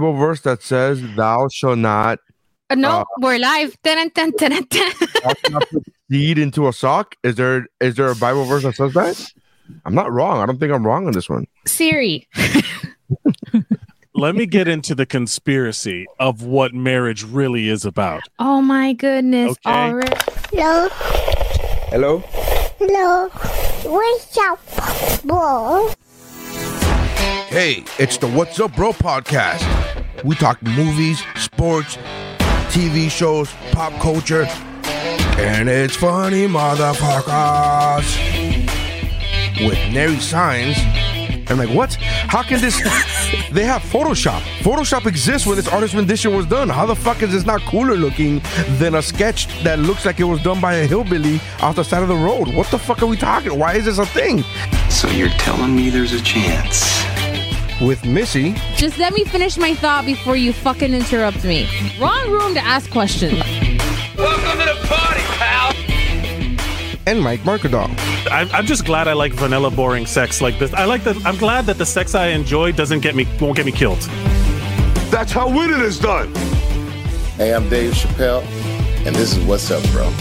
Bible verse that says, "Thou shall not Uh, no, Uh, we're live. Dun, dun, dun, dun, dun. thou shalt not put seed into a sock"? Is there is there a Bible verse that says that? I'm not wrong. I don't think I'm wrong on this one. Siri. Let me get into the conspiracy of what marriage really is about. Oh my goodness. Okay. Already. Hello, Hello. hello, what's up, bro? Hey, it's the What's Up Bro podcast. We talk movies, sports, TV shows, pop culture, and it's funny, motherfuckers. With Nary Signs. I'm like, what? How can this? they have Photoshop. Photoshop exists when this artist rendition was done. How the fuck is this not cooler looking than a sketch that looks like it was done by a hillbilly off the side of the road? What the fuck are we talking? Why is this a thing? So you're telling me there's a chance? With Missy, Just let me finish my thought before you fucking interrupt me. Wrong room to ask questions. Welcome to the party, pal. And Mike Markadal. I'm, I'm just glad I like vanilla, boring sex like this. I like that. I'm glad that the sex I enjoy doesn't get me won't get me killed. That's how winning is done. Hey, I'm Dave Chappelle, and this is What's Up, Bro.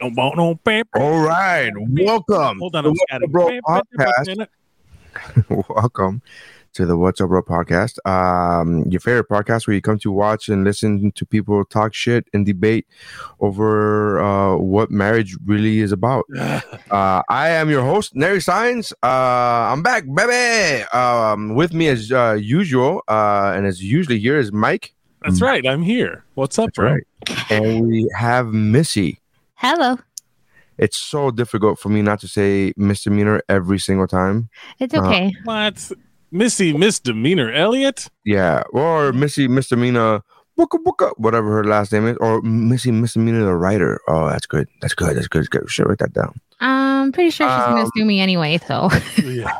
Hold All right, welcome on, to I'm the What's Up scatting. Bro podcast. welcome to the What's Up Bro podcast. Um, your favorite podcast where you come to watch and listen to people talk shit and debate over uh, what marriage really is about. uh, I am your host, Nary Signs. Uh, I'm back, baby. Um, with me as uh, usual, uh, and as usually here is Mike. That's right. I'm here. What's up, That's bro? right, and we have Missy. Hello. It's so difficult for me not to say misdemeanor every single time. It's Uh, okay. What? Missy misdemeanor Elliott? Yeah, or Missy Misdemeanor, Booka Booka, whatever her last name is, or Missy Misdemeanor the writer. Oh, that's good. That's good. That's good. That's good. We should write that down. I'm pretty sure she's gonna Um, sue me anyway, so Yeah.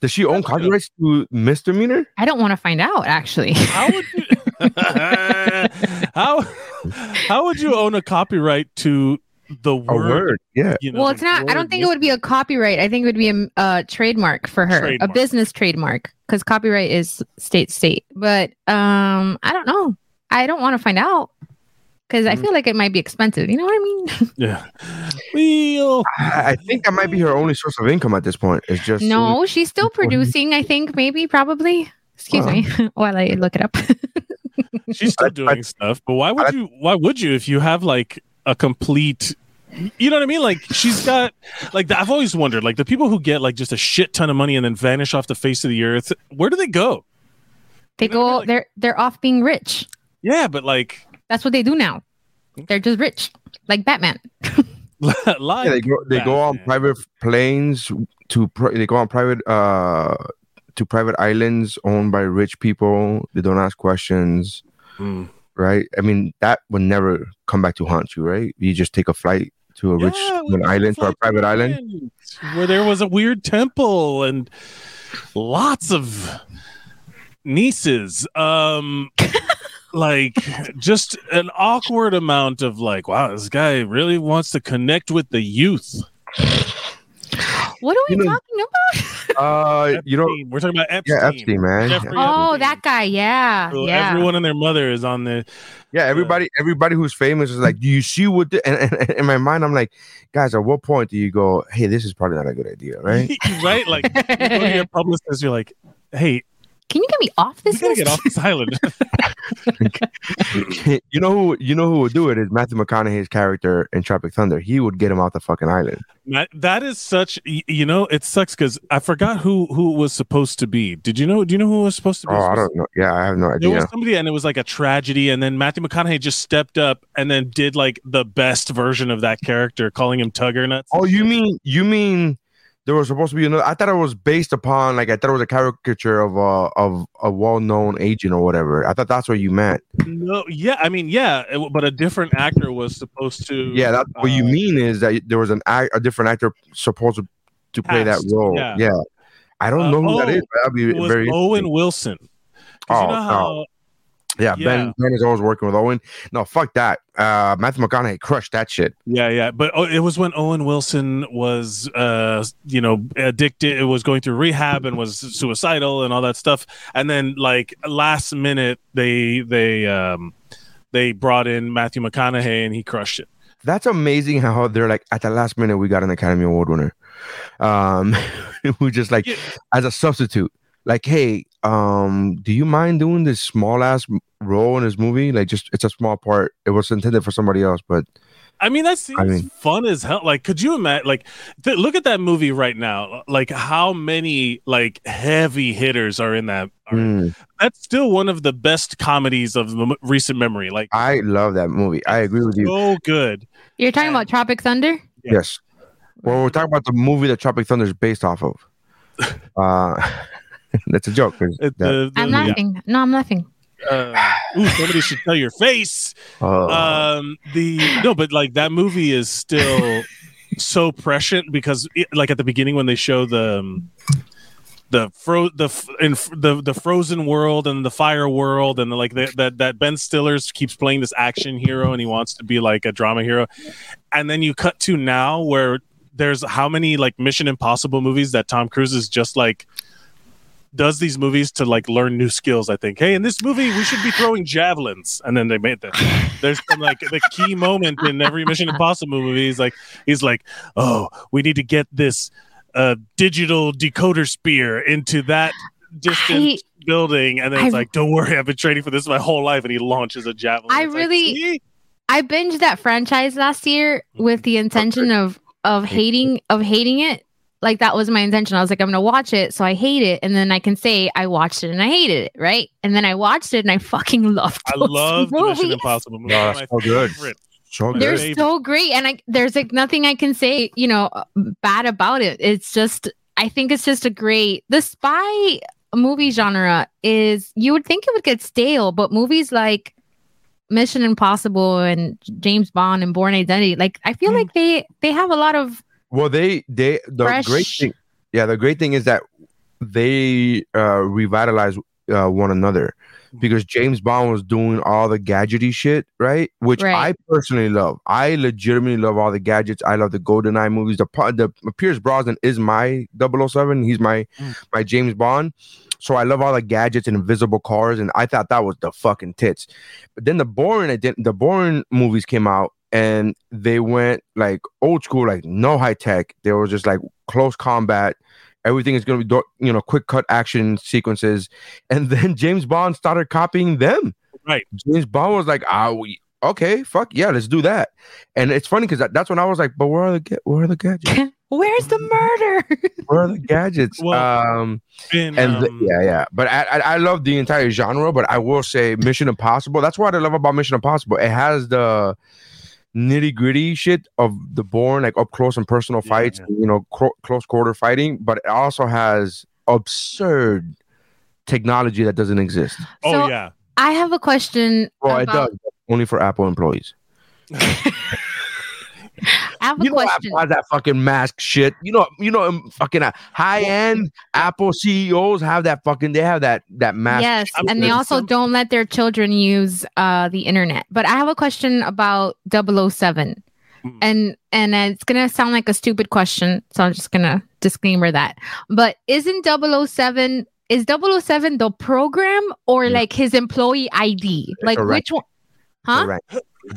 Does she own copyrights to misdemeanor? I don't want to find out actually. How would you how how would you own a copyright to the A word? word. Yeah. you know, well, it's not. I don't think it would be a copyright. I think it would be a uh, trademark for her, Trademark. a business trademark, because copyright is state state. But um, I don't know. I don't want to find out because I Mm. feel like it might be expensive. You know what I mean? Yeah. Well, I I think that might be her only source of income at this point. It's just no, she's still producing. I think maybe probably. Excuse Well. me while I look it up. she's still I- doing stuff, but why would I- you why would you if you have like a complete you know what I mean? Like she's got like I've always wondered, like the people who get like just a shit ton of money and then vanish off the face of the earth, where do they go? they They're go. like- They're they're off being rich. Yeah, but like That's what they do now. They're just rich, like Batman. live. Yeah, they go they go on private planes to pri- they go on private uh to private islands owned by rich people. They don't ask questions. Mm. right? I mean, that would never come back to haunt you, right? You just take a flight to a rich Yeah, to we an island, to a private island. Where there was a weird temple and lots of nieces. Um, like just an awkward amount of like, wow, this guy really wants to connect with the youth. What are we You know- talking about? Uh, you know, we're talking about Epstein. yeah, Epstein, man. Jeffrey oh, Epstein. that guy. Yeah, So yeah. Everyone and their mother is on the. Yeah, everybody, everybody who's famous is like, do you see what? The, and, and, in my mind, I'm like, guys, at what point do you go, hey, this is probably not a good idea, right? right? Like, you go to your publicist, you're like, hey, Can you get me off we this gotta list? get off this island. you know who? You know who would do it is Matthew McConaughey's character in Tropic Thunder. He would get him off the fucking island. That, that is such you know it sucks because I forgot who who it was supposed to be. Did you know? Do you know who it was supposed to be? Oh, I don't know. Yeah, I have no idea. There was somebody and it was like a tragedy, and then Matthew McConaughey just stepped up and then did like the best version of that character, calling him Tugger nuts. Oh, you mean you mean there was supposed to be another? I thought it was based upon like I thought it was a caricature of a of a well known agent or whatever. I thought that's what you meant. no, yeah, I mean, yeah, it- but a different actor was supposed to. Yeah, that's what you uh, mean is that there was an a different actor supposed to, to play that role. yeah. Yeah. I don't Uh, know who that oh, is. But that'd be It was very Owen Wilson. Oh, you know how Yeah, Yeah. Ben Ben is always working with Owen. No, fuck that. Uh, Matthew McConaughey crushed that shit. Yeah, yeah, but oh, it was when Owen Wilson was, uh, you know, addicted. It was going through rehab and was suicidal and all that stuff. And then, like last minute, they they um they brought in Matthew McConaughey and he crushed it. That's amazing how they're like at the last minute we got an Academy Award winner. Um, we just like Yeah. as a substitute. Like, hey, um, do you mind doing this small ass role in this movie? Like, just it's a small part. It was intended for somebody else, but I mean, that seems mean- fun as hell. Like, could you imagine? Like, th- look at that movie right now. Like, how many like heavy hitters are in that? are- mm, That's still one of the best comedies of m- recent memory. Like, I love that movie. I agree with you. so good. You're talking about Tropic Thunder? Yeah. Yes. Well, we're talking about the movie that Tropic Thunder is based off of. Uh, that's a joke. It- the- the- I'm yeah. laughing. No, I'm laughing. Uh, ooh, somebody should tell your face. uh, um the no but like that movie is still so prescient because it, like at the beginning when they show the um, the fro the in the the frozen world and the fire world and like the, that that Ben Stiller's keeps playing this action hero and he wants to be like a drama hero and then you cut to now where there's how many like Mission Impossible movies that Tom Cruise is just like does these movies to like learn new skills. I think, hey, in this movie we should be throwing javelins, and then they made that. There's some like the key moment in every Mission Impossible movie. He's like, he's like, oh, we need to get this uh, digital decoder spear into that distant I- building, and then it's like, don't worry, I've been training for this my whole life, and he launches a javelin. I It's really- "See? I binged that franchise last year with the intention of of hating of hating it. Like that was my intention. I was like, I'm gonna watch it, so I hate it, and then I can say I watched it and I hated it, right? And then I watched it and I fucking loved. It. I those love the Mission. Impossible movie. No, One of that's my so good. so They're good. So great, and I there's like nothing I can say, you know, bad about it. It's just I think it's just a great the spy movie genre is you would think it would get stale, but movies like Mission Impossible and James Bond and Bourne Identity, like I feel Mm. like they they have a lot of Well, they they the Fresh. great thing, yeah, the great thing is that they uh revitalize uh, one another because James Bond was doing all the gadgety shit, right? Which Right. I personally love. I legitimately love all the gadgets. I love the GoldenEye movies. The pa- the Pierce Brosnan is my 007. He's my Mm. my James Bond. So I love all the gadgets and invisible cars, and I thought that was the fucking tits. But then the Bourne, I didn't- the Bourne movies came out, and they went like old school, like no high tech. They were just like close combat. Everything is gonna be do- you know quick cut action sequences, and then James Bond started copying them. Right. James Bond was like, ah, we okay, fuck yeah, let's do that. And it's funny because that, that's when I was like, but where are the ga- where are the gadgets? where's the murder? Where are the gadgets? Well, um, And, and the- um, yeah, yeah. But I, I I love the entire genre. But I will say Mission Impossible. That's what I love about Mission Impossible. It has the nitty gritty shit of the Bourne, like up close and personal Yeah, fights. yeah. You know, cro- close quarter fighting. But it also has absurd technology that doesn't exist. oh So- yeah. I have a question. Well, it does only for Apple employees. I have a You know, question. Apple that fucking mask shit. You know, you know, um, fucking high end Apple CEOs have that fucking. They have that that mask. Yes, I'm and they also don't let their children use uh, the internet. But I have a question about 007. Mm. And and it's gonna sound like a stupid question, so I'm just gonna disclaimer that. But isn't 007 is 007 the program or Yeah. like his employee ID? Like which one? The Huh? rank.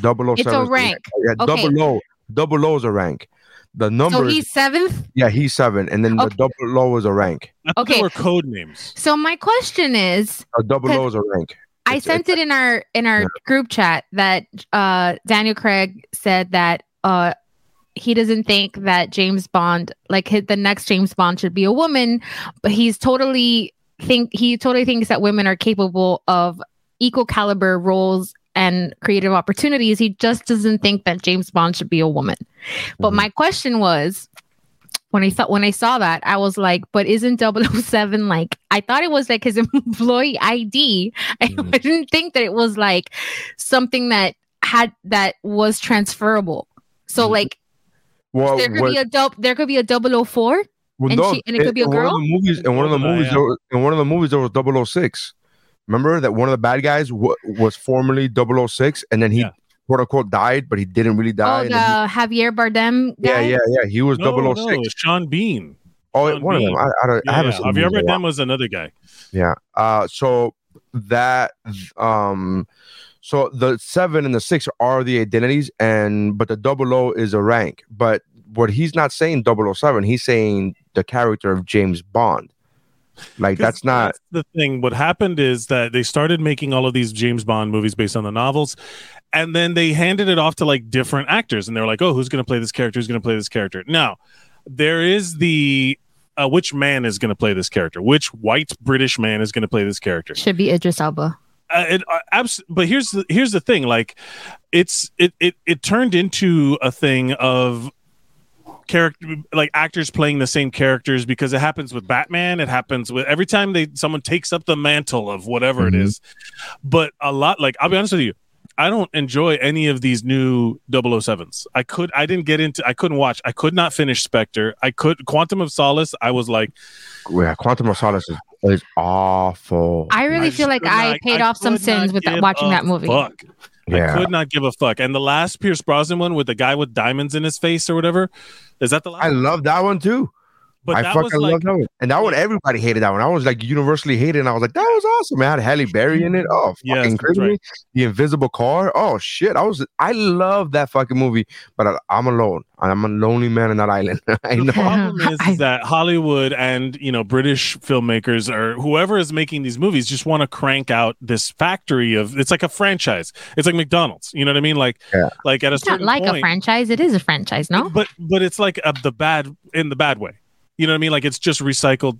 Double O It's a seven is the rank. Yeah, Okay. double O. Double O is a rank. The So number. he's seventh. yeah, he's seven, and then Okay. the double O is a rank. I Okay. they were code names. So my question is, A double O is a rank. I It's- sent it in our in our Yeah. group chat that uh Daniel Craig said that uh he doesn't think that James Bond like hit the next James Bond should be a woman, but he's totally think he totally thinks that women are capable of equal caliber roles and creative opportunities. He just doesn't think that James Bond should be a woman. But Mhm. my question was when I thought when I saw that, I was like, but isn't 007 like I thought it was like his employee ID. I, Mhm. I didn't think that it was like something that had that was transferable. So Mhm. like Well, there could what- be a dub there could be a 004. well, and no, she- and it could be a in one of girl? the movies, in one of the GoldenEye, movies, yeah. there was, in one of the movies, there was 006. Remember that one of the bad guys w- was formerly 006 and then he Yeah. quote unquote died, but he didn't really die. Oh, the then Javier Bardem he- yeah, yeah, yeah. He was No, 006. no, Sean Bean. oh, Sean one of them. I, I, don't, I haven't yeah. seen Javier a while. Bardem was another guy. Yeah. Uh so that um so the seven and the six are the identities and but the double O is a rank. But what he's not saying 007, he's saying the character of James Bond. Like 'Cause that's not the thing. What happened is that they started making all of these James Bond movies based on the novels, and then they handed it off to like different actors, and they were like, "Oh, who's going to play this character? Who's going to play this character?" Now, there is the uh, which man is going to play this character? Which white British man is going to play this character? Should be Idris Elba. uh, it, uh, abs- but here's the here's the thing like it's it it it turned into a thing of character like actors playing the same characters because it happens with Batman it happens with every time they someone takes up the mantle of whatever it Mhm. is but a lot like I'll be honest with you I don't enjoy any of these new 007s. I could I didn't get into I couldn't watch. I could not finish Spectre. I could Quantum of Solace. I was like yeah, Quantum of Solace is, is awful. I really feel like I not- paid I off some sins with watching that movie. Fuck. I yeah. could not give a fuck. And the last Pierce Brosnan one with the guy with diamonds in his face or whatever, is that the last? I love that one too. But I that fucking was love like, that one. And that one, everybody hated that one. I was like universally hated. And I was like, that was awesome. It had Halle Berry in it. Oh, fucking that's crazy. right. The Invisible Car. Oh shit. I was I love that fucking movie. But I, I'm alone. I'm a lonely man in that island. I the know. problem is, is that Hollywood and you know British filmmakers or whoever is making these movies just want to crank out this factory of it's like a franchise. It's like McDonald's. You know what I mean? Like Yeah. like at a It's not certain like a franchise. It is a franchise, no? But but it's like a, the bad in the bad way. You know what I mean? Like it's just recycled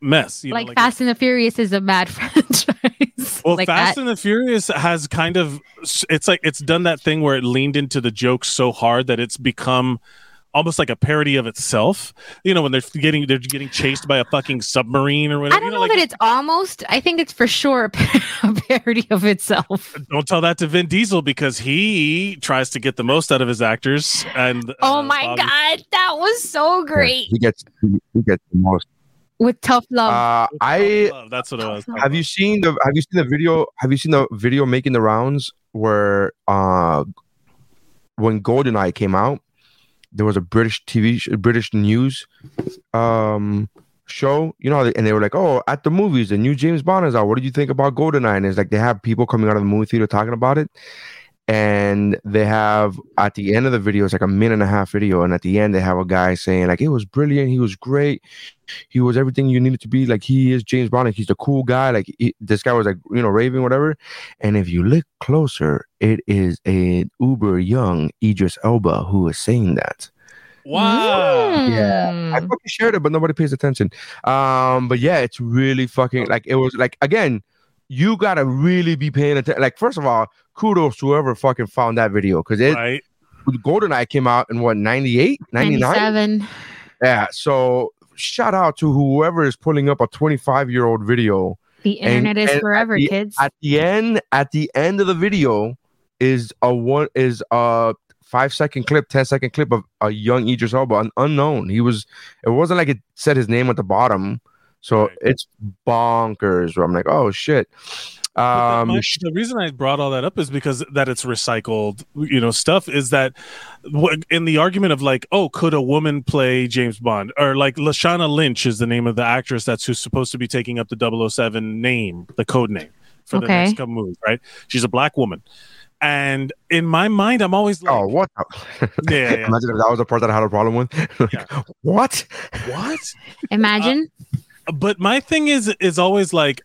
mess. You know, like, Fast and the Furious is a mad franchise. Well, like Fast that. and the Furious has kind of it's like it's done that thing where it leaned into the jokes so hard that it's become almost like a parody of itself. You know, when they're getting they're getting chased by a fucking submarine or whatever. I don't you know like, that it's almost. I think it's for sure a parody of itself. don't tell that to Vin Diesel because he tries to get the most out of his actors. And oh uh, my Bobby- god, that was so great He gets he, he gets the most. with tough love. Uh, I Love, that's what it was. have you seen the have you seen the video have you seen the video making the rounds where uh when goldeneye came out there was a british tv sh- british news um show you know and they were like oh at the movies the new james bond is out. What did you think about goldeneye? And it's like they have people coming out of the movie theater talking about it and they have at the end of the video it's like a minute and a half video and at the end they have a guy saying like it was brilliant he was great he was everything you needed to be like he is james bond like he's the cool guy like he, this guy was like you know raving whatever and if you look closer it is a uber young idris elba who is saying that Wow. yeah. I fucking shared it, but nobody pays attention. Um, but yeah, it's really fucking like it was like again, you gotta really be paying attention. Like, first of all, kudos to whoever fucking found that video because it Right. GoldenEye came out in what 98, 99? Yeah. So shout out to whoever is pulling up a 25 year old video. The And- internet is and at forever, the- kids. At the end, at the end of the video is a one is a five second clip, 10 second clip of a young Idris Elba, an unknown. He was it wasn't like it said his name at the bottom. So Right. it's bonkers. Where I'm like, oh shit. The- Um my- the reason I brought all that up is because that it's recycled, you know, stuff. Is that in the argument of like, oh, could a woman play James Bond, or like Lashana Lynch is the name of the actress that's who's supposed to be taking up the 007 name, the code name for the next couple movies, right? She's a black woman, and in my mind, I'm always like, Oh, what? Yeah, yeah, yeah. Imagine if that was the part that I had a problem with. Like, Yeah. What? what? Imagine. But my thing is is always like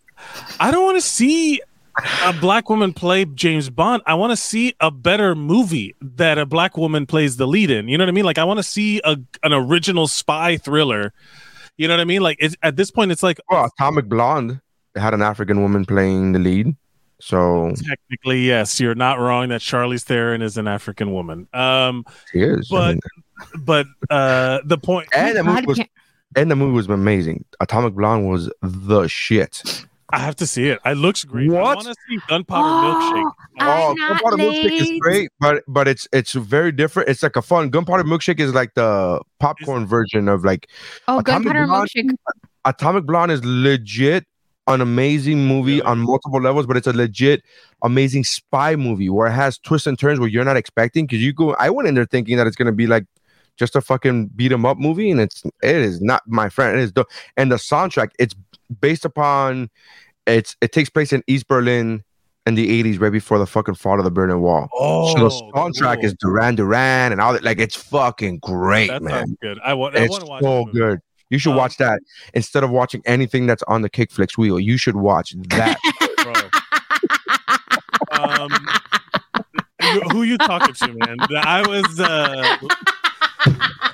i don't want to see a black woman play james bond i want to see a better movie that a black woman plays the lead in you know what i mean like i want to see a, an original spy thriller you know what i mean like it's, at this point it's like Well, Atomic Blonde had an African woman playing the lead. So technically yes you're not wrong that charlize theron is an african woman um she is. I But- mean, but uh the point and the movie was can't- and the movie was amazing. Atomic Blonde was the shit. i have to see it it looks great i What? want to see gunpowder milkshake I'm oh, not Gunpowder Milkshake is great, but but it's it's very different. It's like a fun Gunpowder Milkshake is like the popcorn version of like Oh, Atomic gunpowder Blonde- milkshake. Atomic Blonde is legit an amazing movie on multiple levels, but it's a legit amazing spy movie where it has twists and turns where you're not expecting. Because you go, I went in there thinking that it's gonna be like just a fucking beat 'em up movie, and it's it is not, my friend. It is, and the soundtrack it's based upon it's it takes place in East Berlin in the 80s, right before the fucking fall of the Berlin Wall. Oh, so the soundtrack cool. is Duran Duran and all that. Like it's fucking great, that man. good. I want. I It's want to watch. so good. You should Um, watch that instead of watching anything that's on the Kickflix wheel. You should watch that. um, who- who you talking to, man? I was. Uh,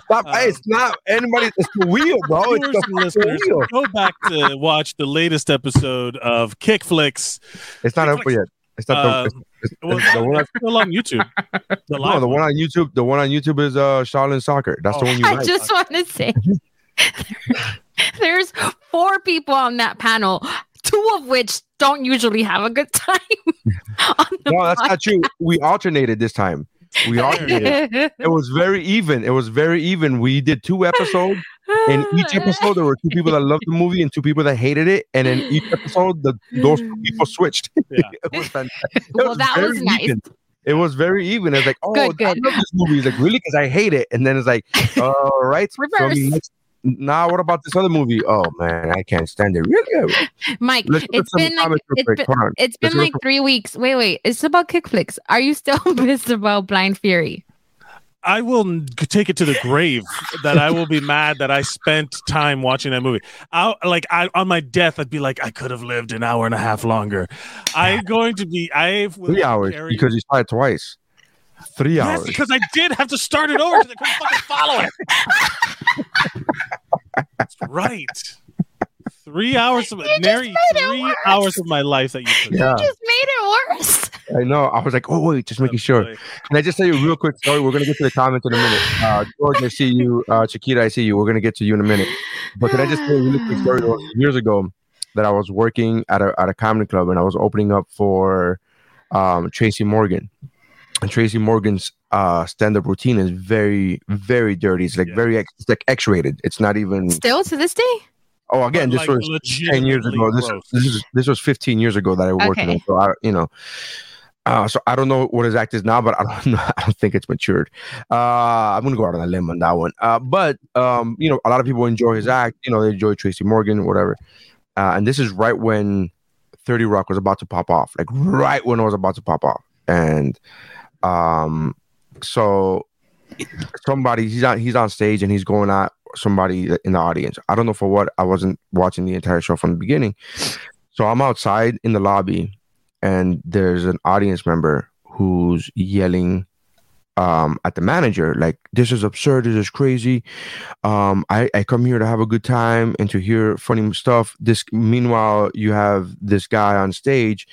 Stop. Um, hey, it's not anybody. It's the wheel, bro. It's the listeners, wheel. go back to watch the latest episode of Kickflix. It's not up yet. It's not Uh, the, it's, it's, Well, it's the one. it's still on YouTube. The No, live the one on YouTube. The one on YouTube is uh Shaolin Soccer. That's the Oh. one you I like. just want to say there's four people on that panel, two of which don't usually have a good time. on the no, that's not true. We alternated this time. We alternated. podcast. it was very even. It was very even. We did two episodes. In each episode, there were two people that loved the movie and two people that hated it. And in each episode, the, those people hmm. switched. Yeah. it was fantastic. It well, that very was nice. even. It was very even. It's like, oh, Good, I good. love this movie. He's like, really? Because I hate it. And then it's like, all right. so Reverse. next- Nah, what about this other movie? Oh man, I can't stand it. Really? Mike, Let's look at it's been like comments real been, Hold it's been like three weeks. Wait, wait. It's about Kickflix. Are you still pissed about Blind Fury? I will take it to the grave that I will be mad that I spent time watching that movie. I like I on my death, I'd be like, I could have lived an hour and a half longer. I'm going to be. I will Three hours carry- because you saw it twice. Three Yes, hours. because I did have to start it over because I couldn't fucking follow it. That's right. Three hours of just nary three hours of my life that you took. Yeah, Just made it worse. I know. I was like, oh wait, just making sure. Can I just tell you a real quick story? We're gonna get to the comments in a minute. Uh, George, I see you. Uh, Chiquita, I see you. We're gonna get to you in a minute. But can I just tell you a really quick story? Years ago, that I was working at a at a comedy club and I was opening up for um, Tracy Morgan. And Tracy Morgan's uh, stand-up routine is very, very dirty. It's like Yeah. very, X, it's like X-rated. It's not even. Still to this day? Oh, again, But, this like, was ten years ago. This, this is this was fifteen years ago that I worked Okay. in. So I, you know, uh, so I don't know what his act is now, but I don't know. I don't think it's matured. Uh, I'm gonna go out on a limb on that one. Uh, but um, you know, a lot of people enjoy his act. You know, they enjoy Tracy Morgan, whatever. Uh, and this is right when Thirty Rock was about to pop off, like right when it was about to pop off, and um, so somebody he's on he's on stage and he's going at somebody in the audience. I don't know for what. I wasn't watching the entire show from the beginning. So I'm outside in the lobby and there's an audience member who's yelling um at the manager like this is absurd this is crazy um i i come here to have a good time and to hear funny stuff this meanwhile you have this guy on stage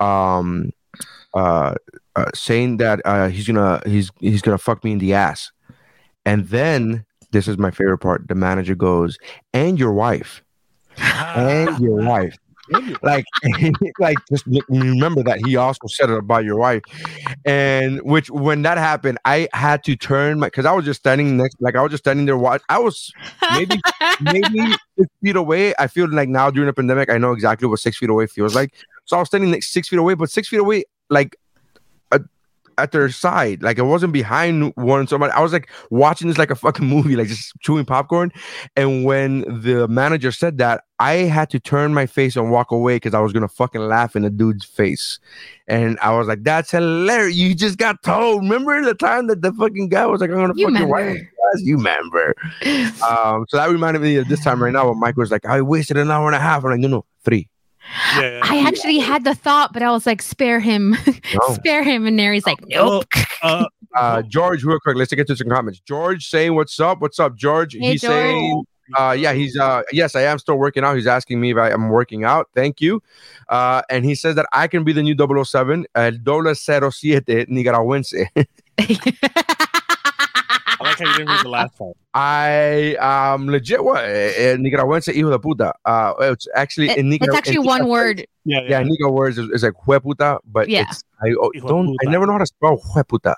um uh, uh saying that uh he's gonna he's he's gonna fuck me in the ass. And then this is my favorite part the manager goes and your wife. And your wife. Like like just remember that he also said it about your wife. And which when that happened i had to turn my because i was just standing next like i was just standing there watch i was maybe maybe six feet away. I feel like now during the pandemic i know exactly what six feet away feels like. So i was standing next six feet away but six feet away like at their side. Like i wasn't behind one somebody. I was like watching this like a fucking movie like just chewing popcorn. And when the manager said that i had to turn my face and walk away because i was gonna fucking laugh in the dude's face. And i was like that's hilarious. You just got told. Remember the time that the fucking guy was like i'm gonna You fuck your wife? Yes, you remember. Um so that reminded me of this time right now when mike was like i wasted an hour and a half. I'm like no no three Yeah, yeah. I actually had the thought, but I was like, spare him. No. spare him. And Nary's like, nope. Well, uh, uh George, real quick, let's get to some comments. George saying what's up? What's up, George? Hey, he's George. saying uh yeah, he's uh yes, I am still working out. He's asking me if I am working out. Thank you. Uh and he says that I can be the new 007, el doble 07 Nicaragüense. I like how you didn't read the last part. I um legit what eh, Nicaragüense hijo de puta. Uh it's actually It- in it's actually in one word. Yeah, Yeah, Nica words is, is like hueputa, but Yeah. it's I oh, don't I never know how to spell hueputa.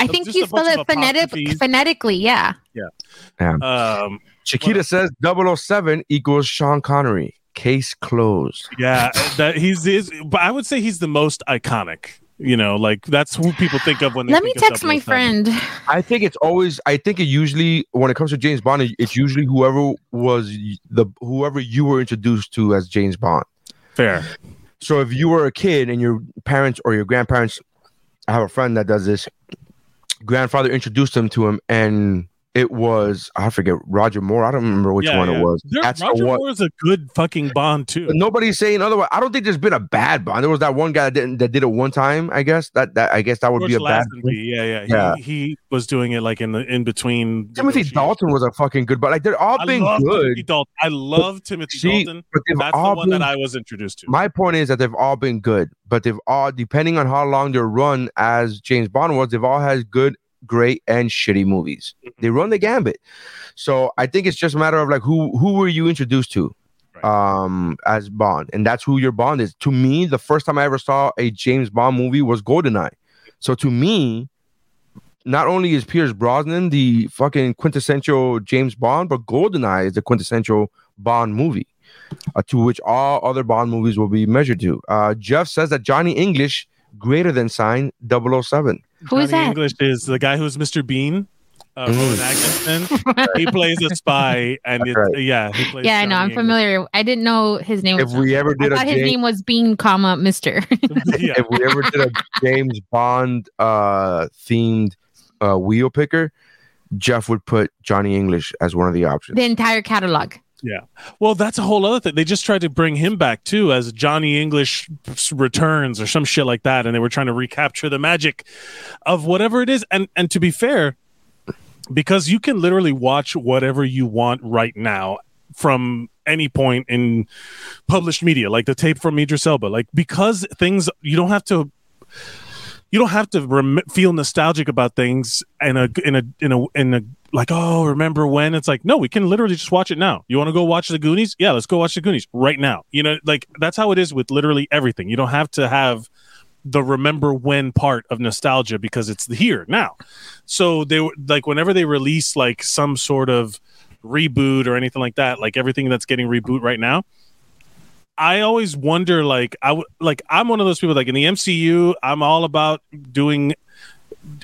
I think just you spell it of phonetic- phonetically. Yeah. Yeah. Um, Chiquita says 007 equals Sean Connery. Case closed. Yeah, that he's is, but I would say he's the most iconic. You know, like that's who people think of when they. Let me text my friend. I think it's always. I think it usually when it comes to James Bond, it's usually whoever was the whoever you were introduced to as James Bond. Fair. So if you were a kid and your parents or your grandparents, I have a friend that does this. Grandfather introduced him to him, and it was I forget Roger Moore. I don't remember which Yeah, one yeah. it was. There, That's Roger. Moore is a good fucking Bond too. Nobody's saying otherwise. I don't think there's been a bad Bond. There was that one guy that didn't that did it one time. I guess that that I guess that would George be a bad. Yeah, yeah, Yeah. He, he was doing it like in the in between. Timothy. Dalton was a fucking good, but like they're all I been love good. Timothy Dalton. I love Timothy See, Dalton. but That's the one been that I was introduced to. my point is that they've all been good, but they've all, depending on how long their run as James Bond was, they've all had good, great, and shitty movies. Mm-hmm. They run the gambit. So I think it's just a matter of like who who were you introduced to Right. um as Bond, and that's who your Bond is. To me, the first time I ever saw a James Bond movie was GoldenEye. So to me, not only is Pierce Brosnan the fucking quintessential James Bond, but GoldenEye is the quintessential Bond movie uh, to which all other Bond movies will be measured to. Uh, Jeff says that Johnny English greater than sign 007. Who is that? English is the guy who's Mr. Bean. Uh, Mm. Rowan Atkinson. he plays a spy, and it, right. yeah, he plays. Yeah, I know. I'm Johnny familiar. I didn't know his name. If was we ever did a thought his James, name was Bean, comma Mister. Yeah. if we ever did a James Bond uh, themed uh, wheel picker, Jeff would put Johnny English as one of the options. the entire catalog. Well, that's a whole other thing. They just tried to bring him back too as Johnny English returns or some shit like that, and they were trying to recapture the magic of whatever it is. And and to be fair, because you can literally watch whatever you want right now from any point in published media, like the tape from Idris Elba, like because things you don't have to. You don't have to rem- feel nostalgic about things in a in a in a in a like oh remember when? It's like no we can literally just watch it now. You want to go watch the goonies? Yeah let's go watch the goonies right now. You know like that's how it is with literally everything. You don't have to have the remember when part of nostalgia because it's here now. So they were like whenever they release like some sort of reboot or anything like that like everything that's getting reboot right now I always wonder, like I w- like I'm one of those people. Like in the MCU, I'm all about doing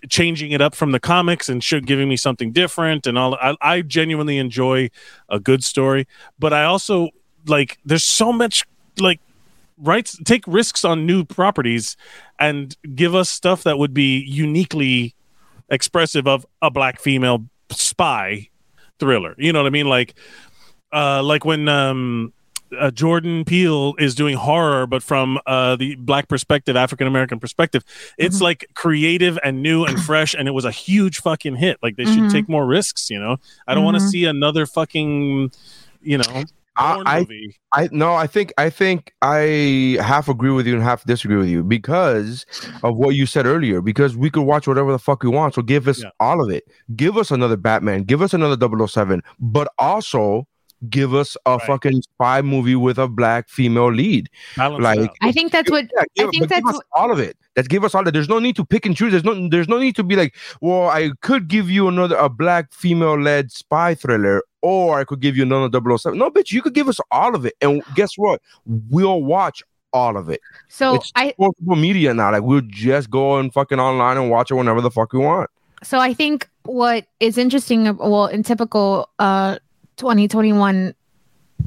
changing it up from the comics and should giving me something different and all I, I genuinely enjoy a good story. But i also like there's so much like rights take risks on new properties and give us stuff that would be uniquely expressive of a black female spy thriller. You know what i mean? Like uh like when um uh, Jordan Peele is doing horror, but from uh, the black perspective, African American perspective. It's like creative and new and fresh, and it was a huge fucking hit. Like they should Mhm. take more risks. You know, I don't want to see another fucking, you know, I- I- I no, I think I think I half agree with you and half disagree with you because of what you said earlier. Because we could watch whatever the fuck we want, so give us Yeah. all of it. Give us another Batman. Give us another 007, but also give us a Right. fucking spy movie with a black female lead. Balance like- I think that's what Yeah, give, I think that's us all of it. Let's give us all that. There's no need to pick and choose. There's no there's no need to be like, well, I could give you another a black female led spy thriller, or I could give you another 007. No, bitch, you could give us all of it. And guess what? We'll watch all of it. so It's- I Multiple media now. Like we'll just go and fucking online and watch it whenever the fuck we want. so I think what is interesting, well, in typical uh 2021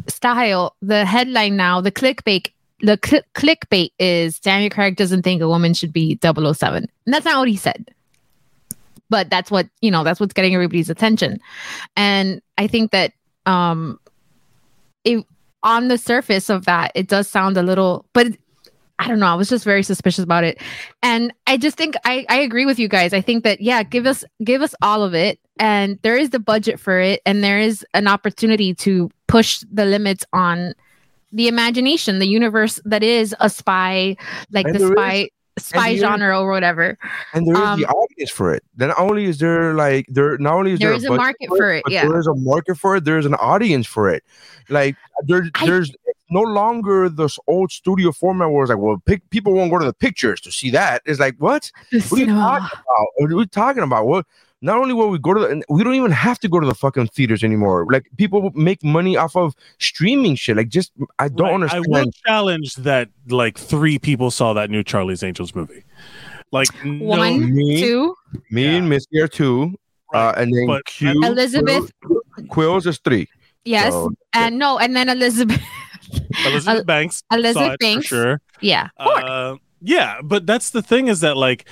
style, the headline now, the clickbait, the cl- clickbait is Daniel Craig doesn't think a woman should be 007. And that's not what he said. But that's what, you know, that's what's getting everybody's attention. And I think that um it on the surface of that, it does sound a little, but I don't know. I was just very suspicious about it. And I just think I, I agree with you guys. I think that yeah, give us give us all of it. And there is the budget for it, and there is an opportunity to push the limits on the imagination, the universe that is a spy, like And the spy spy genre or whatever. And there is the Um, audience for it. Then only is there like there not only is There there, is a budget market for it, but yeah. there is a market for it. There's an audience for it. Like there, I- there's no longer this old studio format where it's like, well, pick, people won't go to the pictures to see that. It's like, what? What are you talking about? What are we talking about? What? Not only will we go to the, and we don't even have to go to the fucking theaters anymore. Like people make money off of streaming shit. Like just I don't Right, understand. I will challenge that like three people saw that new Charlie's Angels movie. Like no, One, me- two, Me and Missy are two, uh, and then but- Q Elizabeth. Quills is three. Yes, So, and no, and then Elizabeth. Elizabeth El- Banks. saw Elizabeth it Banks. for sure. Yeah. Four. Uh, yeah, but that's the thing is that like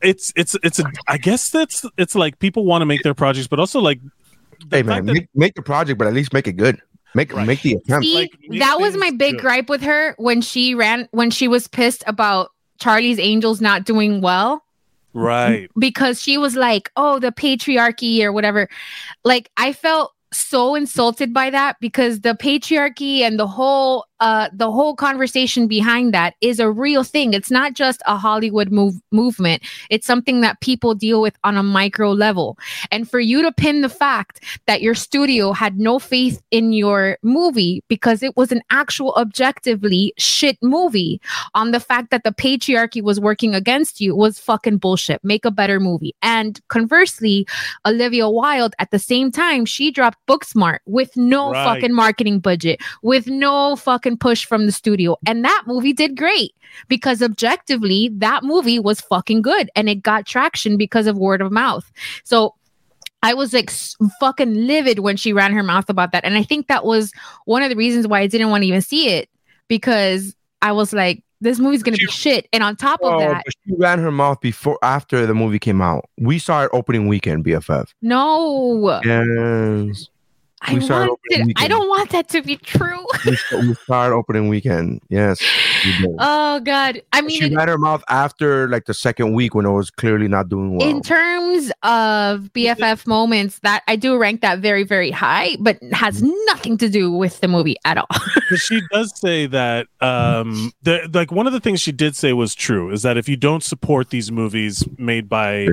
it's it's it's a I guess that's it's like people want to make their projects, but also like the hey fact man, that- make, make the project, but at least make it good. Make Right. make the attempt. See, like, that was my big good. gripe with her when she ran when she was pissed about Charlie's Angels not doing well right. because she was like, "Oh, the patriarchy or whatever." Like I felt so insulted by that because the patriarchy and the whole uh the whole conversation behind that is a real thing. It's not just a Hollywood move movement. It's something that people deal with on a micro level. And for you to pin the fact that your studio had no faith in your movie because it was an actual objectively shit movie on the fact that the patriarchy was working against you was fucking bullshit. Make a better movie. And conversely, Olivia Wilde at the same time, she dropped Booksmart with no Right. fucking marketing budget, with no fucking push from the studio. And that movie did great because objectively, that movie was fucking good and it got traction because of word of mouth. So I was like fucking livid when she ran her mouth about that. And I think that was one of the reasons why I didn't want to even see it because I was like, this movie's going to be shit. And on top of Oh, that, she ran her mouth before after the movie came out. We saw it opening weekend, BFF. no, Yes. I we saw it wanted, I don't want that to be true. we, start, we opening weekend. Yes. We did. oh God. I mean, she in- ran her mouth after like the second week when it was clearly not doing well. in terms of BFF moments, that I do rank that very, very high, but has nothing to do with the movie at all. but she does say that um the, like one of the things she did say was true is that if you don't support these movies made by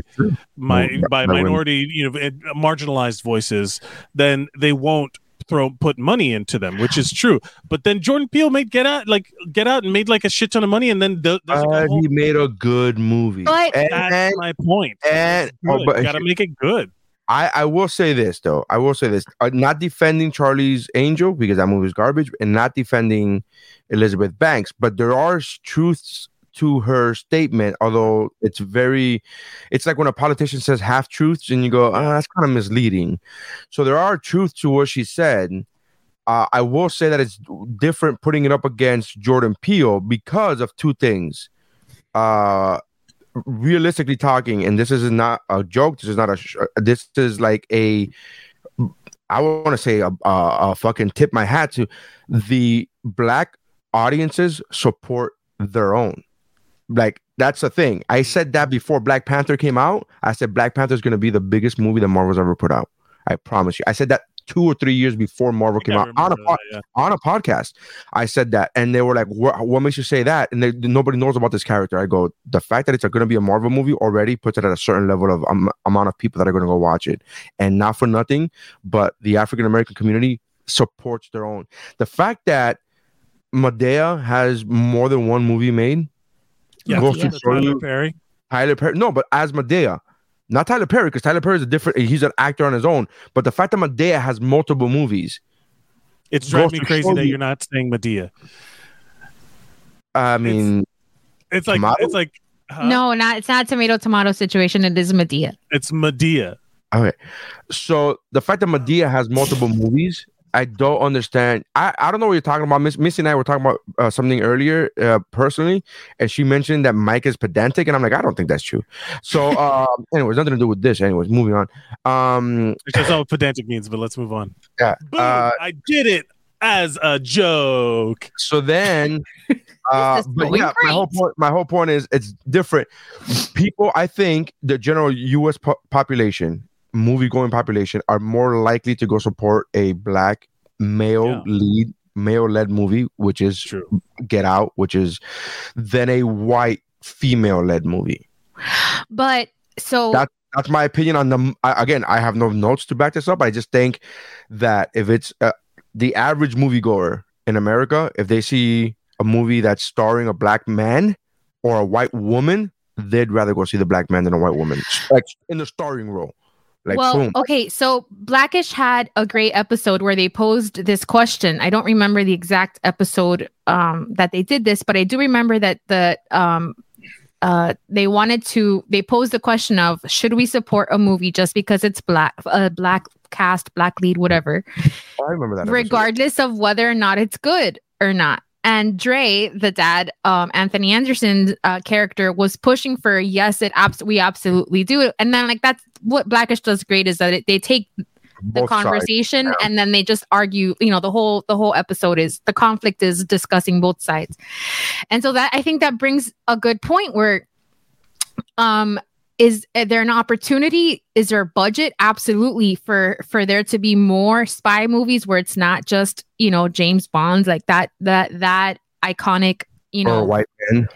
my by by minority you know marginalized voices then they won't throw put money into them which is true but then jordan peele made get out like get out and made like a shit ton of money and then the, there's like whole- he made a good movie. But- and, that's my point and oh, but you gotta make it good I, I will say this though. I will say this. Uh, not defending Charlie's Angel because that movie is garbage, and not defending Elizabeth Banks, but there are truths to her statement. Although it's very, it's like when a politician says half truths, and you go, oh, that's kind of misleading. So there are truths to what she said. Uh, I will say that it's different putting it up against Jordan Peele because of two things. Uh, realistically talking, and this is not a joke. This is not a. Sh- this is like a. I want to say a, a, a fucking tip my hat to the black audiences support their own. Like that's the thing. I said that before Black Panther came out. I said Black Panther is going to be the biggest movie that Marvel's ever put out. I promise you. I said that two or three years before Marvel came out on a pod- that, yeah. on a podcast. I said that, and they were like, "What, what makes you say that?" And they, nobody knows about this character. I go, the fact that it's going to be a Marvel movie already puts it at a certain level of um, amount of people that are going to go watch it, and not for nothing, but the African American community supports their own. The fact that Medea has more than one movie made yeah, goes Yeah. to show Tyler you Perry. Tyler Perry. No, but as Medea, not Tyler Perry, because Tyler Perry is a different. He's an actor on his own. But the fact that Medea has multiple movies, It's driving me crazy that you- you're not saying Medea. I mean, It's like Tomato? it's like huh? no, not it's not tomato tomato situation. It is Medea. it's Medea. Okay. So the fact that Medea has multiple movies, I don't understand. I, I don't know what you're talking about. Miss Missy and I were talking about uh, something earlier uh, personally, and she mentioned that Mike is pedantic, and I'm like, I don't think that's true. So, um, anyways, nothing to do with this. Anyways, moving on. Um, Which that's not what pedantic means, but let's move on. yeah. Boom, Uh, I did it as a joke. so then, uh, but yeah, my whole point. My whole point is it's different. People, I think, the general U.S. po- population, movie going population, are more likely to go support a black male Yeah. lead, male led movie, which is True. Get Out, which is than a white female led movie. But so That- That's my opinion on the. Again, I have no notes to back this up. I just think that if it's uh, the average moviegoer in America, if they see a movie that's starring a black man or a white woman, they'd rather go see the black man than a white woman, like in the starring role. Like well, boom. okay, so Blackish had a great episode where they posed this question. I don't remember the exact episode um, that they did this, but I do remember that the um, uh, they wanted to they posed the question of should we support a movie just because it's black, uh, black cast, black lead, whatever, I remember that. episode. regardless of whether or not it's good or not. And Dre, the dad, um, Anthony Anderson's uh, character, was pushing for yes, it abs- we absolutely do it. And then like that's what Blackish does great is that it, they take the Both sides. conversation and then they just argue. You know, the whole the whole episode is the conflict is discussing both sides, and so that I think that brings a good point where, um, is there an opportunity is there a budget absolutely for for there to be more spy movies where it's not just you know james bond's like that that that iconic you For know a white man.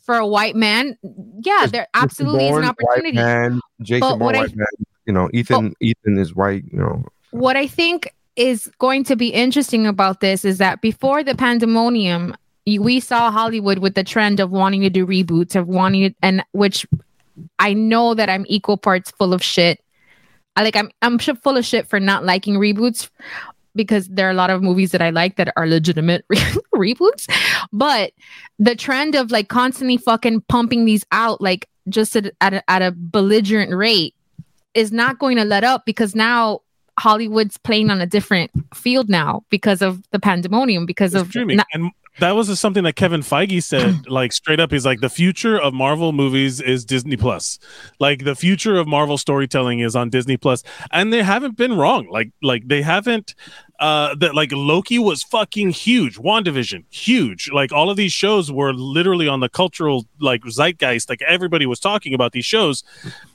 for a white man yeah there absolutely is an opportunity White man, Jason Bourne, I- white man. You know, Ethan. Ethan is white. You know, what I think is going to be interesting about this is that before the pandemonium, we saw Hollywood with the trend of wanting to do reboots, of wanting to, and which I know that I'm equal parts full of shit. I like I'm I'm full of shit for not liking reboots because there are a lot of movies that I like that are legitimate re- reboots. But the trend of like constantly fucking pumping these out like just at, at, a, at a belligerent rate is not going to let up because now Hollywood's playing on a different field now because of the pandemonium because It's of streaming. not- and that was something that Kevin Feige said, like straight up. He's like, the future of Marvel movies is Disney Plus. Like the future of Marvel storytelling is on Disney Plus, and they haven't been wrong. Like, like they haven't. Uh, that like Loki was fucking huge. WandaVision, huge. Like all of these shows were literally on the cultural like zeitgeist. Like everybody was talking about these shows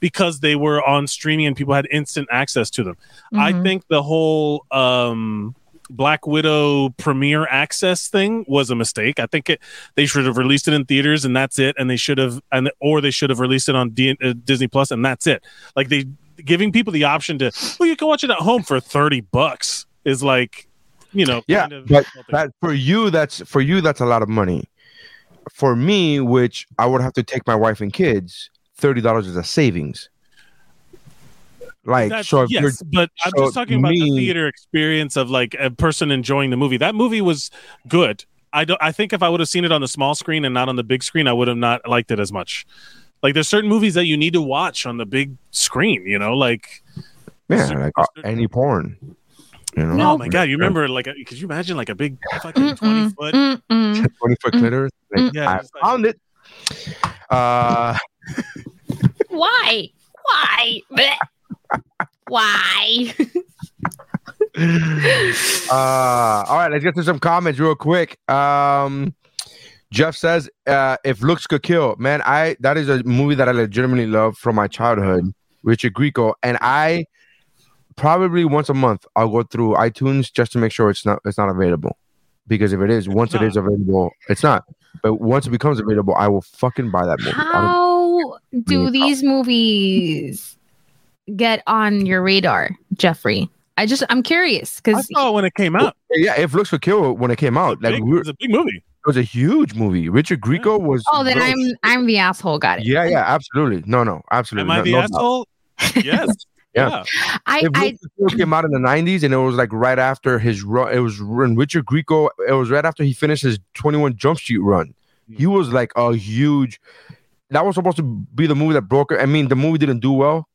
because they were on streaming and people had instant access to them. I Mhm. think the whole um Black Widow premiere access thing was a mistake. I think it they should have released it in theaters and that's it and they should have and or they should have released it on D- uh, Disney Plus and that's it. Like they giving people the option to well you can watch it at home for 30 bucks is like you know Yeah, kind of but that for you, that's for you, that's a lot of money. For me, which I would have to take my wife and kids, thirty dollars is a savings. Like That's- so, yes, but I'm just talking about the theater experience of like a person enjoying the movie. That movie was good. I don't. I think if I would have seen it on the small screen and not on the big screen, I would have not liked it as much. Like there's certain movies that you need to watch on the big screen. You know, like yeah, certain- like uh, any porn. You know, oh my god, you remember like? a- Could you imagine like a big fucking twenty foot? twenty foot clitoris? Like, Yeah, I like- found it. Uh, Why? Why? Why? uh, all right, let's get to some comments real quick. Um, Jeff says, uh, "If looks could kill, man, I that is a movie that I legitimately love from my childhood, Richard Grieco, and I probably once a month I'll go through iTunes just to make sure it's not it's not available, because if it is, once it is available, it's not. But once it becomes available, I will fucking buy that movie. How do these movies get on your radar, Jeffrey? I just I'm curious because I saw it when it came out. yeah, it looks could kill when it came out, like Big- it was a big movie. it was a huge movie. Richard Grieco was. oh then bro, I'm I'm the asshole. Got it. Yeah, yeah, absolutely. No, no, absolutely. Am I no- the no doubt. asshole? Yes. Yeah. I If I Richard Grieco came out in the '90s, and it was like right after his run. It was when Richard Grieco. It was right after he finished his 21 Jump Street run. He was like a huge. That was supposed to be the movie that broke. it. I mean, the movie didn't do well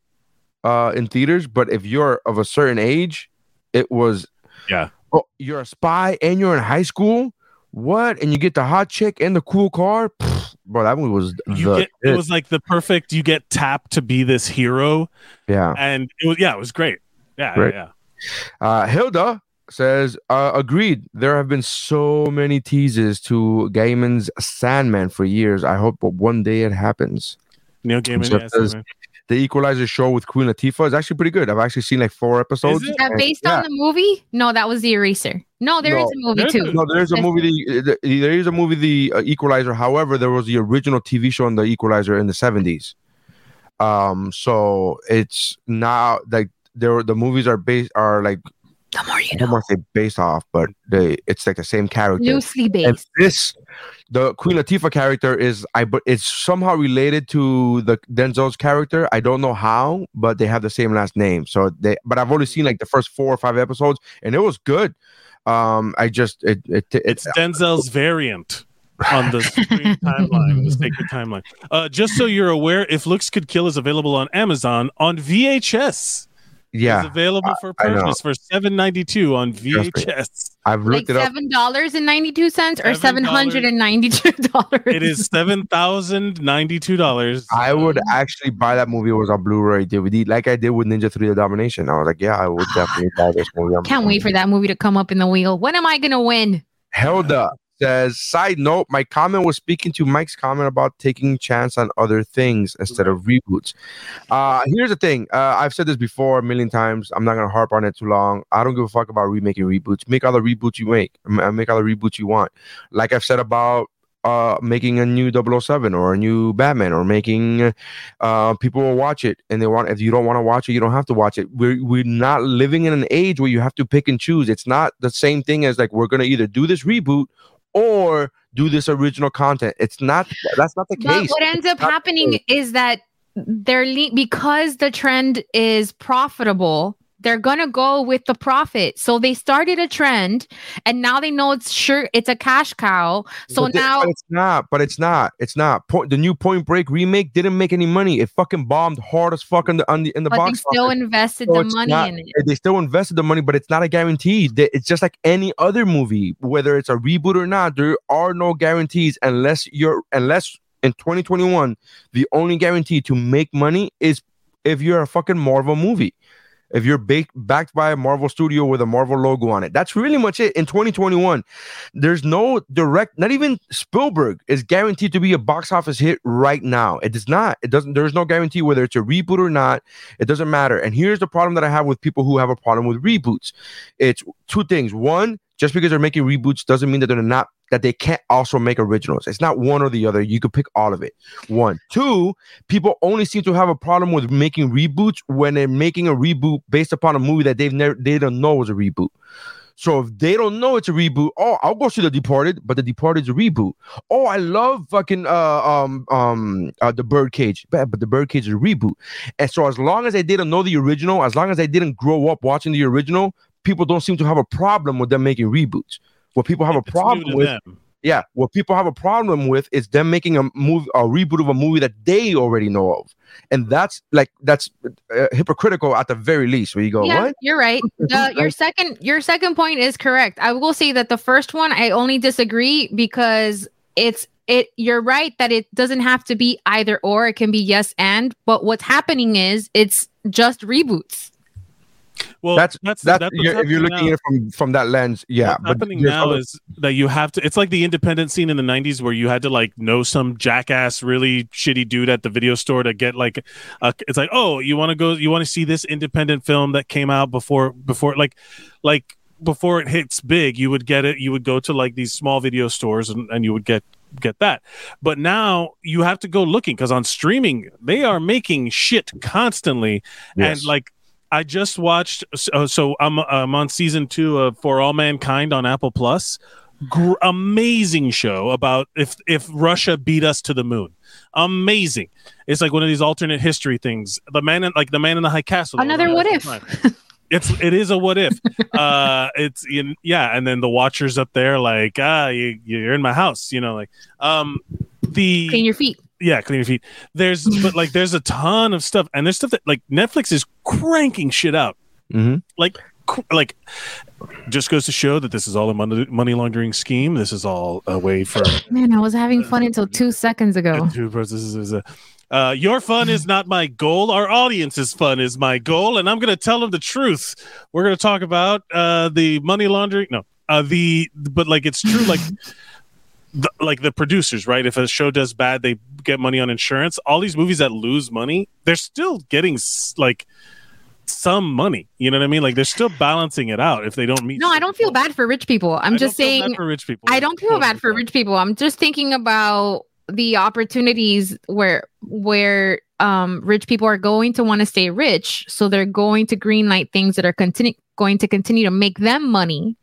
uh, in theaters, but if you're of a certain age, it was. Yeah. Oh, you're a spy and you're in high school. What? And you get the hot chick and the cool car. Pfft, bro, that movie was You the get it was like the perfect. You get tapped to be this hero, yeah. and it was yeah, it was great. Yeah, Right. yeah. Uh, Hilda says, uh, agreed. There have been so many teases to Gaiman's Sandman for years. I hope one day it happens. Neil Gaiman. Yes, says-. The Equalizer show with Queen Latifah is actually pretty good. I've actually seen like four episodes. Is it? is that and- based yeah. on the movie? No, that was the Eraser. No, there is No, a movie there's too. No, there's a movie. The, the, there is a movie, The uh, Equalizer. However, there was the original TV show on The Equalizer in the seventies. Um, so it's now like there. The movies are based are like The more you I don't know. want to say based off, but they it's like the same character. Loosely And based. this, the Queen Latifah character is I, but it's somehow related to the Denzel's character. I don't know how, but they have the same last name. So they, but I've only seen like the first four or five episodes, and it was good. Um, I just it it, it It's Denzel's variant on the screen timeline, the sacred timeline. Uh, just so you're aware, if looks could kill is available on Amazon on VHS. It's yeah. available for purchase for seven ninety two on. VHS. I've Like looked it up. seven dollars and ninety two cents or seven $7. hundred and ninety two dollars. It is seven thousand ninety two dollars. I would actually buy that movie. It was on Blu-ray DVD, like I did with Ninja Three: The Domination. I was like, yeah, I would definitely buy this movie. on Can't wait for that movie to come up in the wheel. When am I gonna win? Helda says, side note, my comment was speaking to Mike's comment about taking chance on other things instead of reboots. Uh, here's the thing. Uh, I've said this before a million times. I'm not gonna harp on it too long. I don't give a fuck about remaking reboots. Make all the reboots you make. Make all the reboots you want. Like I've said about uh making a new 007 or a new Batman or making uh people will watch it and they want if you don't want to watch it you don't have to watch it we're we're not living in an age where you have to pick and choose it's not the same thing as like we're gonna either do this reboot or do this original content it's not that's not the But case what ends up happening is that they're le- because the trend is profitable. They're gonna go with the profit. So they started a trend, and now they know it's sure it's a cash cow. So But now but it's not but it's not it's not point the new point break remake didn't make any money it fucking bombed hard as fuck in the on the in the but they still office. invested So the money not- in it. They still invested the money, but it's not a guarantee. They- It's just like any other movie, whether it's a reboot or not. There are no guarantees unless you're unless in 2021 the only guarantee to make money is if you're a fucking Marvel movie. If you're ba- backed by a Marvel studio with a Marvel logo on it, that's really much it. In 2021, there's no direct, not even Spielberg is guaranteed to be a box office hit right now. It is not. It doesn't. There's no guarantee whether it's a reboot or not. It doesn't matter. And here's the problem that I have with people who have a problem with reboots. It's two things. One, just because they're making reboots doesn't mean that they're not that they can't also make originals. It's not one or the other. You could pick all of it. One. Two, people only seem to have a problem with making reboots when they're making a reboot based upon a movie that they've never they don't know is a reboot. So if they don't know it's a reboot, oh, I'll go see The Departed, but The Departed's a reboot. Oh, I love fucking uh um um uh, the Birdcage, but but the Birdcage is a reboot. And so as long as they didn't know the original, as long as they didn't grow up watching the original, people don't seem to have a problem with them making reboots. What people have a It's new problem with them. yeah, what people have a problem with is them making a movie, a reboot of a movie that they already know of, and that's like that's uh, hypocritical at the very least. Where you go, yeah, what? you're right. The, your second your second point is correct. I will say that the first one I only disagree because it's it you're right that it doesn't have to be either or it can be yes and but what's happening is it's just reboots. Well, That's that's That's, that's you're, if you're looking now. at it from from that lens, yeah. What's but happening now other- is that you have to. It's like the independent scene in the '90s where you had to like know some jackass, really shitty dude at the video store to get like. A, it's like, oh, you want to go? You want to see this independent film that came out before before like like before it hits big? You would get it. You would go to like these small video stores and, and you would get get that. But now you have to go looking because on streaming they are making shit constantly Yes. and like I just watched. So, so I'm I'm on season two of For All Mankind on Apple Plus. Gr- amazing show about if if Russia beat us to the moon. Amazing. It's like one of these alternate history things. The man in like the man in the high castle. Another what if? It's it is a what if. uh, it's in, yeah, and then the watchers up there like ah you you're in my house, you know like um the Clean your feet. Yeah, clean your feet. There's but like there's a ton of stuff, and there's stuff that like Netflix is cranking shit out. Mhm. Like like just goes to show that this is all a money, money laundering scheme. This is all a way for Man, I was having fun until two seconds ago. two processes. Is a, uh, your fun is not my goal. Our audience's fun is my goal, and I'm going to tell them the truth. We're going to talk about uh, the money laundering. No, uh, the but like it's true. Like the, like the producers, right? If a show does bad, they get money on insurance. All these movies that lose money, they're still getting like some money. You know what I mean? Like they're still balancing it out if they don't meet. No, I don't feel bad for rich people. I'm I just don't feel bad saying for rich people. I don't feel bad for rich people. I'm just thinking about the opportunities where where um rich people are going to want to stay rich so they're going to greenlight things that are continue going to continue to make them money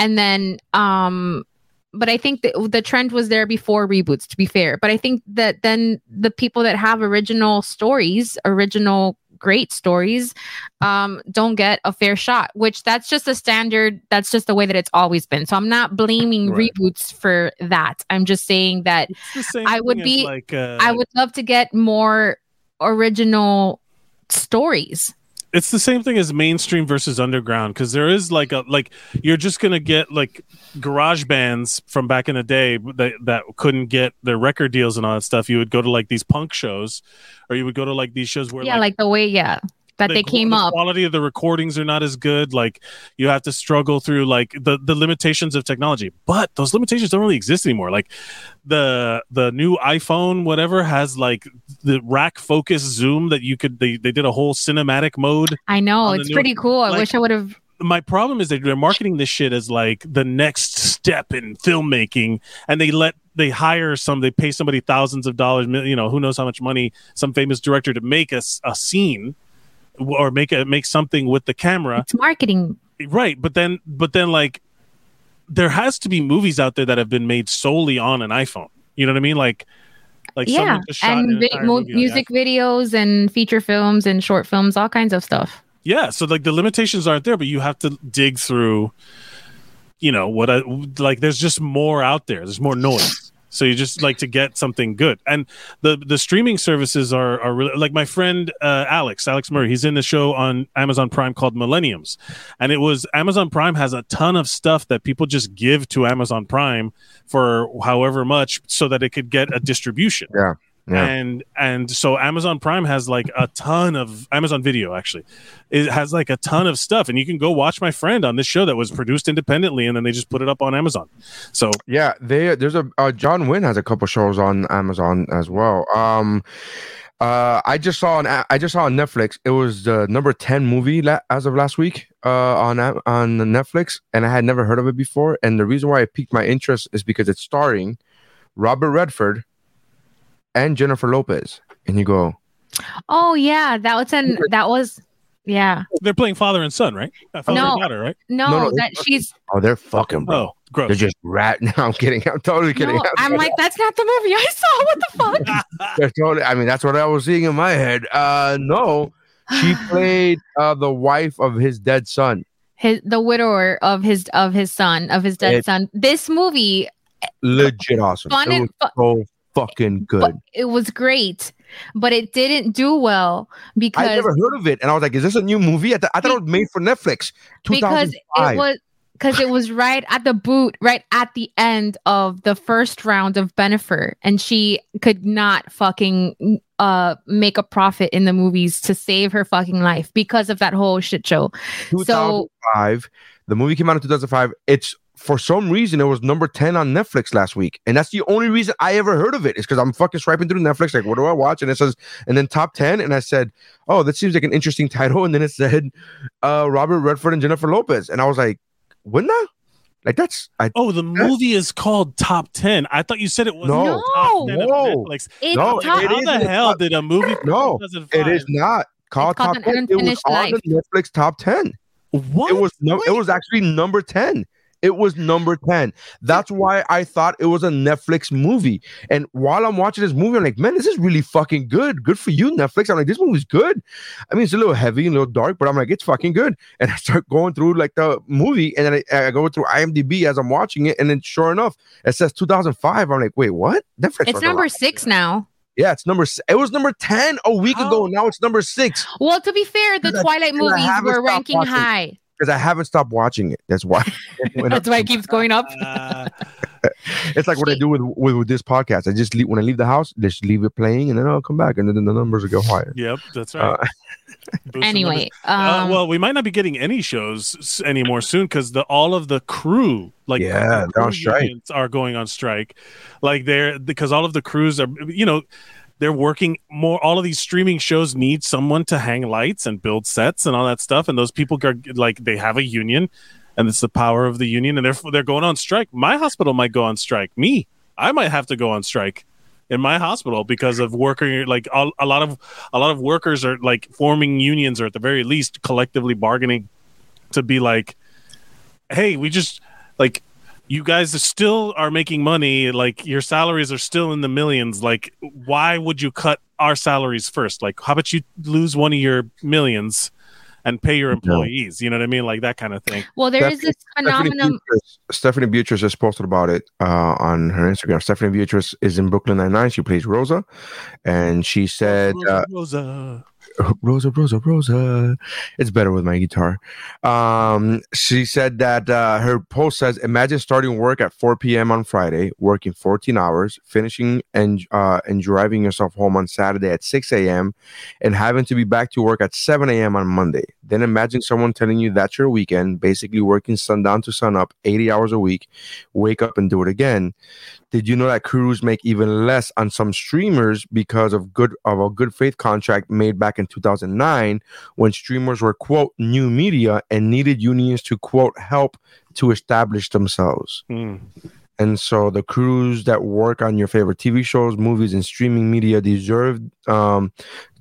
and then um but i think that the trend was there before reboots to be fair but i think that then the people that have original stories original great stories um don't get a fair shot which that's just a standard that's just the way that it's always been so i'm not blaming Right. reboots for that i'm just saying that It's the same I would be- like uh, I would love to get more original stories. It's the same thing as mainstream versus underground because there is like a like you're just gonna get like garage bands from back in the day that that couldn't get their record deals and all that stuff. You would go to like these punk shows, or you would go to like these shows where yeah, like, the way, yeah, that the they came the up. quality of the recordings are not as good like you have to struggle through like the the limitations of technology but those limitations don't really exist anymore like the the new iphone whatever has like the rack focus zoom that you could they, they did a whole cinematic mode I know it's pretty cool. I wish I would have. my problem is that they're marketing this shit as like the next step in filmmaking and they let they hire some they pay somebody thousands of dollars you know who knows how much money some famous director to make a, a scene or make a make something with the camera It's marketing. right but then but then like there has to be movies out there that have been made solely on an iphone you know what i mean like like yeah, someone just shot and an vi- mo- music videos and feature films and short films, all kinds of stuff. Yeah, so like the limitations aren't there, but you have to dig through. You know what? I like. There's just more out there. There's more noise. So you just like to get something good, and the the streaming services are are really like my friend uh, Alex Alex Murray. He's in the show on Amazon Prime called Millenniums, and it was Amazon Prime has a ton of stuff that people just give to Amazon Prime for however much so that it could get a distribution Yeah. Yeah. and and so amazon prime has like a ton of amazon video actually it has like a ton of stuff and you can go watch my friend on this show that was produced independently and then they just put it up on amazon so Yeah, they there's a uh, John Wynn has a couple shows on Amazon as well. Um, uh, I just saw on I just saw on Netflix. It was the number ten movie la- as of last week uh, on on Netflix, and I had never heard of it before. And the reason why it piqued my interest is because it's starring Robert Redford and Jennifer Lopez. And you go, Oh yeah, that was an that was yeah. they're playing father and son right father No. and daughter right No, No, no, that she's oh, they're fucking bro. oh gross They're just rat. No, I'm kidding. I'm totally kidding. no, I'm like that's not the movie I saw. What the fuck? They're totally, I mean, that's what I was seeing in my head. Uh, no, she played uh, the wife of his dead son. His the widower of his of his son of his dead It- son. This movie, Legit awesome. fun it and was so fucking but good. it was great, but it didn't do well because I never heard of it, and I was like, "Is this a new movie?" I, th- I thought it was made for Netflix. because it was because it was right at the boot, right at the end of the first round of Bennifer, and she could not fucking uh make a profit in the movies to save her fucking life because of that whole shit show. So 2005. The movie came out in 2005. It's for some reason it was number 10 on Netflix last week, and that's the only reason I ever heard of it. Is because I'm fucking swiping through Netflix, like, what do I watch? And it says, and then top 10, and I said, oh, that seems like an interesting title, and then it said, uh, Robert Redford and Jennifer Lopez, and I was like, wouldn't that? Like that's I oh the movie is called top 10 i thought you said it was No. top No. netflix it's No, top, it how is the hell top- did a movie No, it is not called It's called top An 10. It was Unfinished on the Netflix top 10. what It was no, it was actually number 10. It was number 10. That's why I thought it was a Netflix movie. And while I'm watching this movie, I'm like, man, this is really fucking good. Good for you, Netflix. I'm like, this movie's good. I mean, it's a little heavy and a little dark, but I'm like, it's fucking good. And I start going through like the movie, and then I, I go through IMDb as I'm watching it, and then sure enough, it says 2005. I'm like, wait, what? Netflix. it's number six now. Yeah, it's number. It was number 10 a week How? ago. Oh. Now it's number six Well, to be fair, the Twilight movies were ranking watching. high. Because I haven't stopped watching it. That's why. It went. That's why it keeps going up. Uh, It's like what I do with, with with this podcast. I just leave when I leave the house, just leave it playing, and then I'll come back, and then the numbers will go higher. yep that's right Uh, Boost the numbers. Anyway, Uh, um, well, we might not be getting any shows s- anymore soon because the all of the crew, like Yeah, the on crew strike. are going on strike. Like they're because all of the crews are, you know, they're working more. All of these streaming shows need someone to hang lights and build sets and all that stuff, and those people are like they have a union, and it's the power of the union, and they're they're going on strike. My hospital might go on strike. Me, I might have to go on strike in my hospital because of working like a, a lot of a lot of workers are like forming unions or at the very least collectively bargaining to be like hey we just like you guys still are making money like your salaries are still in the millions like why would you cut our salaries first like how about you lose one of your millions and pay your employees you know what i mean like that kind of thing Well, there is this phenomenon. Stephanie Beatrice just posted about it uh, on her Instagram. Stephanie Beatrice is in Brooklyn Nine Nine. She plays Rosa, and she said, uh, Rosa. Rosa, Rosa, Rosa. It's better with my guitar. Um, she said that uh, her post says, "Imagine starting work at 4 p.m. on Friday, working 14 hours, finishing and uh, and driving yourself home on Saturday at 6 a.m., and having to be back to work at 7 a.m. on Monday. Then imagine someone telling you that's your weekend, basically working sundown to sunup, 80 hours a week, wake up and do it again." Did you know that crews make even less on some streamers because of good of a good faith contract made back in 2009 when streamers were quote new media and needed unions to quote help to establish themselves. Mm. And so the crews that work on your favorite TV shows, movies, and streaming media deserve um,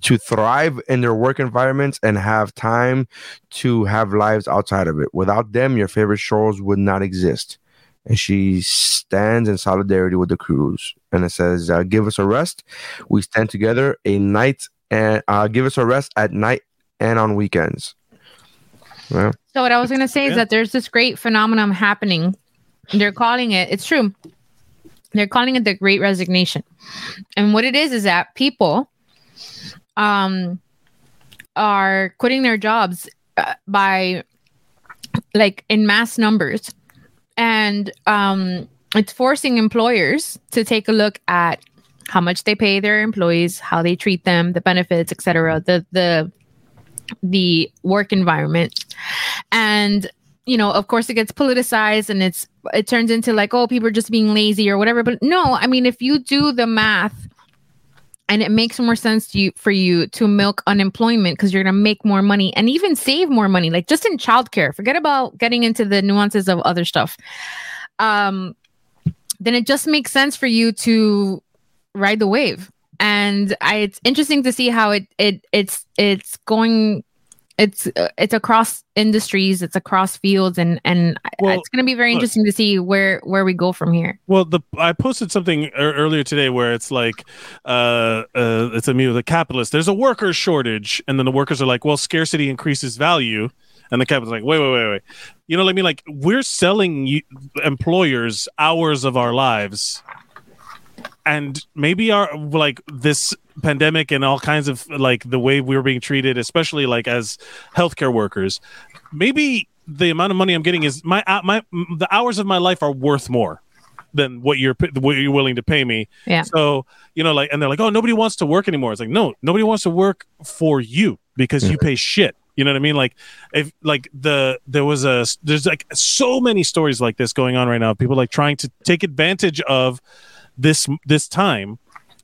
to thrive in their work environments and have time to have lives outside of it. Without them, your favorite shows would not exist and she stands in solidarity with the crews. And it says, uh, "Give us a rest. We stand together a night and uh, give us a rest at night and on weekends." Well, So what I was gonna say is that there's this great phenomenon happening. They're calling it. It's true. They're calling it the Great Resignation, and what it is is that people, um, are quitting their jobs uh, by, like, in mass numbers, and um, it's forcing employers to take a look at how much they pay their employees, how they treat them, the benefits, etc. The the the work environment and you know of course it gets politicized and it's it turns into like oh people are just being lazy or whatever. But no i mean if you do the math and it makes more sense to you for you to milk unemployment because you're going to make more money and even save more money like just in childcare forget about getting into the nuances of other stuff. Um then it just makes sense for you to ride the wave. And I, it's interesting to see how it it it's it's going it's it's across industries it's across fields and and Well, it's going to be very look. interesting to see where where we go from here Well, the I posted something ear- earlier today where it's like, uh, uh, it's a meme of the capitalist. There's a worker shortage, and then the workers are like, "Well, scarcity increases value," and the capitalist is like, "Wait, wait, wait, wait." You know what I mean? Like we're selling you, employers hours of our lives, and maybe our like this pandemic and all kinds of like the way we were being treated, especially like as healthcare workers, maybe the amount of money I'm getting is my uh, my the hours of my life are worth more than what you're what you're willing to pay me. Yeah. So you know, like, and they're like, oh, nobody wants to work anymore. It's like, no, nobody wants to work for you because you pay shit. You know what I mean? Like, if like the there was a there's like so many stories like this going on right now. People like trying to take advantage of this this time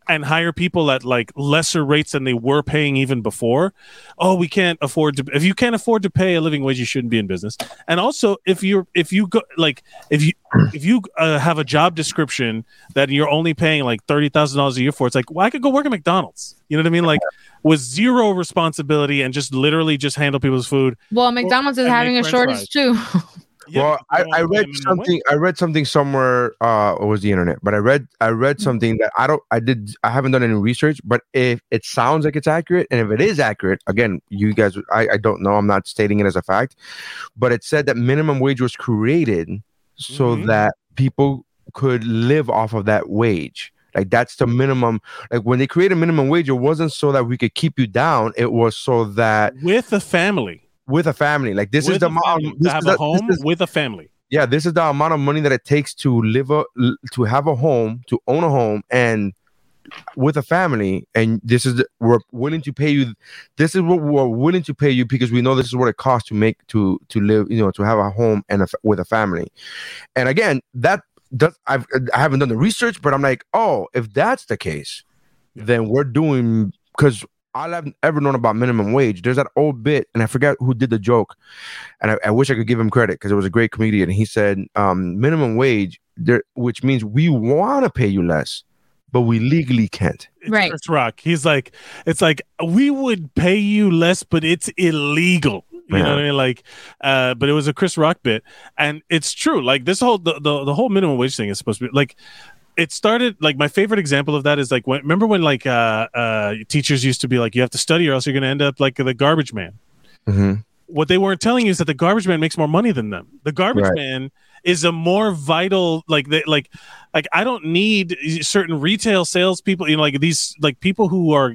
and hire people at like lesser rates than they were paying even before. Oh, we can't afford to. If you can't afford to pay a living wage, you shouldn't be in business. And also, if you're if you go like if you if you uh, have a job description that you're only paying like thirty thousand dollars a year for, it's like well, I could go work at McDonald's. You know what I mean? Like with zero responsibility and just literally just handle people's food. well mcdonald's is having a shortage too Yeah, well, I, I read something. I read something somewhere. Uh, it was the internet, but I read I read something that I don't. I did. I haven't done any research, but if it sounds like it's accurate, and if it is accurate, again, you guys, I, I don't know. I'm not stating it as a fact, but it said that minimum wage was created so Mhm. that people could live off of that wage. Like that's the minimum. Like when they created minimum wage, it wasn't so that we could keep you down. It was so that with a family. With a family, like this with is the amount. This to have is a the- home is- with a family. yeah, this is the amount of money that it takes to live a to have a home, to own a home, and with a family. And this is the, we're willing to pay you. This is what we're willing to pay you because we know this is what it costs to make to to live. You know, to have a home and a, with a family. And again, that does I've I haven't done the research, but I'm like, oh, if that's the case, then we're doing because. All I've ever known about minimum wage, there's that old bit, and I forget who did the joke, and I, I wish I could give him credit because it was a great comedian. He said, um, "Minimum wage, there, which means we want to pay you less, but we legally can't. It's Right. Chris Rock. He's like, it's like we would pay you less, but it's illegal. You know what I mean? Like, uh, but it was a Chris Rock bit, and it's true. Like this whole the, the the whole minimum wage thing is supposed to be like. It started like my favorite example of that is like when remember when like uh uh teachers used to be like you have to study or else you're gonna end up like the garbage man. hmm What they weren't telling you is that the garbage man makes more money than them. The garbage Right. man is a more vital like they like like I don't need certain retail salespeople. You know, like these like people who are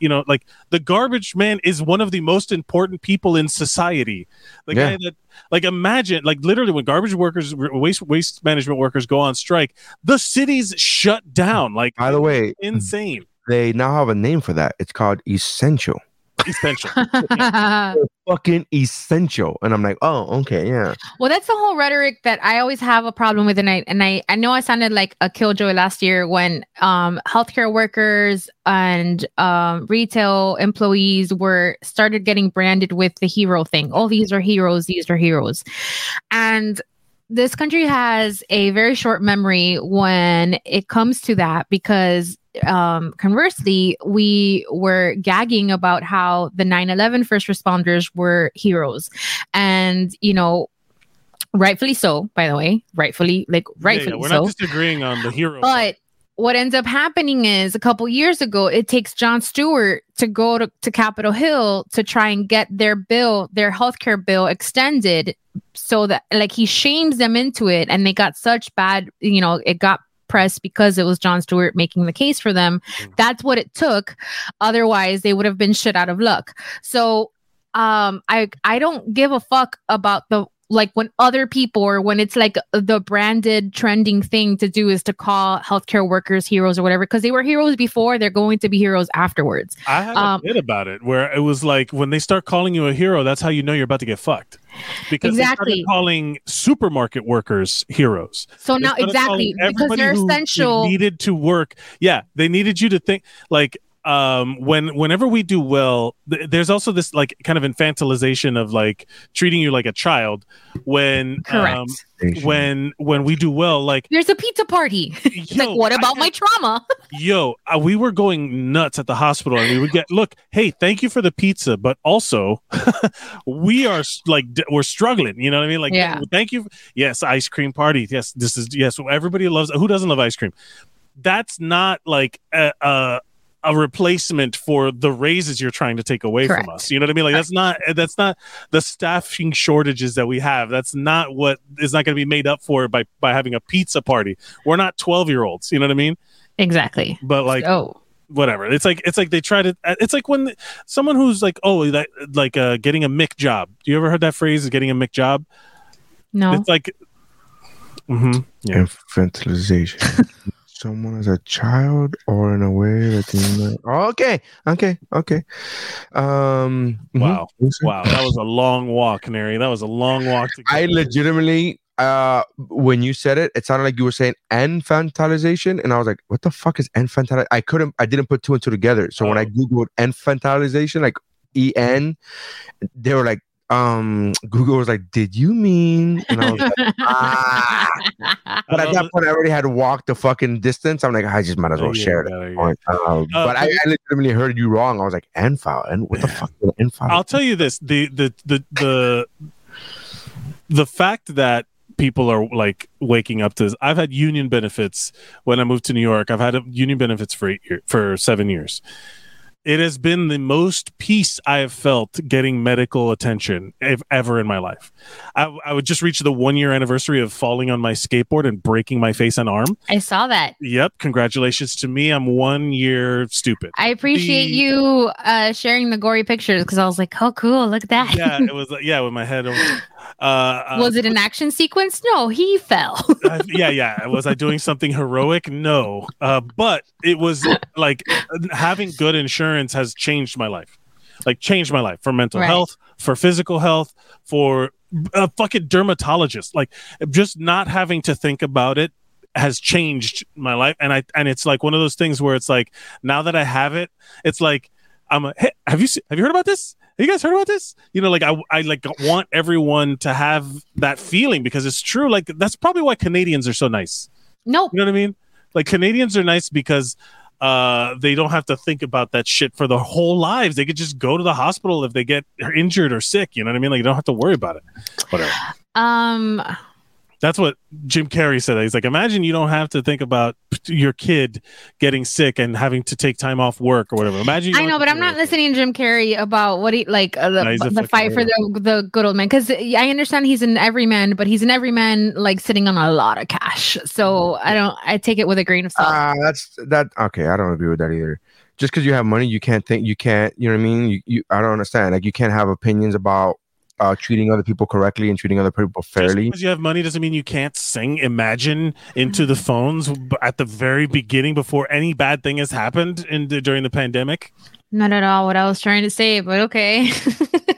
you know like the garbage man is one of the most important people in society. The Yeah. guy that like imagine like literally when garbage workers waste waste management workers go on strike, the cities shut down. Like By the way, insane. they now have a name for that. It's called essential. Essential. Fucking essential. And I'm like, oh, okay, yeah. Well, that's the whole rhetoric that I always have a problem with, and I and I I know I sounded like a killjoy last year when um healthcare workers and um retail employees were started getting branded with the hero thing. Oh, these are heroes. These are heroes, and this country has a very short memory when it comes to that because um conversely we were gagging about how the 9-11 first responders were heroes. And you know rightfully so by the way. Rightfully like Yeah, yeah, rightfully we're so. not disagreeing on the hero. but what ends up happening is a couple years ago, it takes Jon Stewart to go to, to Capitol Hill to try and get their bill, their healthcare bill extended so that like he shames them into it and they got such bad, you know, it got press because it was Jon Stewart making the case for them. That's what it took. Otherwise, they would have been shit out of luck. So um I I don't give a fuck about the like when other people or when it's like the branded trending thing to do is to call healthcare workers heroes or whatever because they were heroes before they're going to be heroes afterwards I had a Um, bit about it where it was like when they start calling you a hero, that's how you know you're about to get fucked. Because Exactly. calling supermarket workers heroes. so now exactly because they're essential needed to work. Yeah, they needed you to think like um when whenever we do well th- there's also this like kind of infantilization of like treating you like a child when correct. um, when when we do well like there's a pizza party. Yo, like what about had- my trauma? Yo uh, we were going nuts at the hospital and we would get look hey thank you for the pizza but also we are like d- we're struggling you know what i mean? Like Yeah. thank you yes ice cream party yes this is yes everybody loves who doesn't love ice cream? That's not like a, a a replacement for the raises you're trying to take away Correct. from us. You know what i mean? Like that's not that's not the staffing shortages that we have. That's not what is not going to be made up for by by having a pizza party. We're not 12 year olds you know what i mean? Exactly. But like oh whatever. It's like it's like they try to it's like when someone who's like oh that like uh getting a mick job. Do you ever heard that phrase getting a mick job? No. It's like hmm yeah. Infantilization. Someone as a child or in a way that you know. okay, okay, okay. Um, mhm. Wow. wow that was a long walk canary that was a long walk to I legitimately, uh, when you said it, it sounded like you were saying infantilization, and I was like, "What the fuck is infantil?" I couldn't, I didn't put two and two together. So when I Oh. googled infantilization, like E N, they were like, um, Google was like, "Did you mean?" And I was like, "Ah." But at that point, I already had walked the fucking distance. I'm like, I just might as well Oh, yeah, share it. yeah, yeah. Um, Uh, but I, I legitimately heard you wrong. I was like, "Enfile," and what the fuck is enfile? I'll tell you this: the the the the the fact that people are like waking up to this. I've had union benefits when I moved to New York. I've had union benefits for eight year, for seven years. It has been the most peace I have felt getting medical attention if, ever in my life. I, I would just reach the one year anniversary of falling on my skateboard and breaking my face and arm. i saw that Yep, congratulations to me. I'm one year stupid. i appreciate The- you uh sharing the gory pictures because i was like oh cool look at that yeah, it was yeah with my head. over- Uh, uh, was it an action sequence no he fell uh, yeah, yeah. Was I doing something heroic? No. Uh, but it was like having good insurance has changed my life. Like changed my life for mental Right. health, for physical health, for a fucking dermatologist. Like just not having to think about it has changed my life. And I and it's like one of those things where it's like now that I have it, it's like I'm a, hey, have you have you heard about this? You guys heard about this? You know, like I, I like want everyone to have that feeling because it's true. Like that's probably why Canadians are so nice. nope You know what I mean? Like Canadians are nice because uh they don't have to think about that shit for their whole lives. They could just go to the hospital if they get injured or sick. You know what I mean? Like you don't have to worry about it. Whatever. Um, That's what Jim Carrey said. He's like, imagine you don't have to think about your kid getting sick and having to take time off work or whatever. Imagine. you I know, but I'm not that. listening to Jim Carrey about what he like uh, the, No, the fight for the the good old man. Because I understand he's an everyman, but he's an everyman like sitting on a lot of cash. So I don't. I take it with a grain of salt. Ah, that's that. Okay, I don't agree with that either. Just because you have money, you can't think. You can't. You know what I mean? You, you. I don't understand. Like you can't have opinions about uh, treating other people correctly and treating other people fairly. Just fairly. because you have money doesn't mean you can't sing Imagine into the phones at the very beginning before any bad thing has happened in the, during the pandemic. Not at all what I was trying to say, but okay.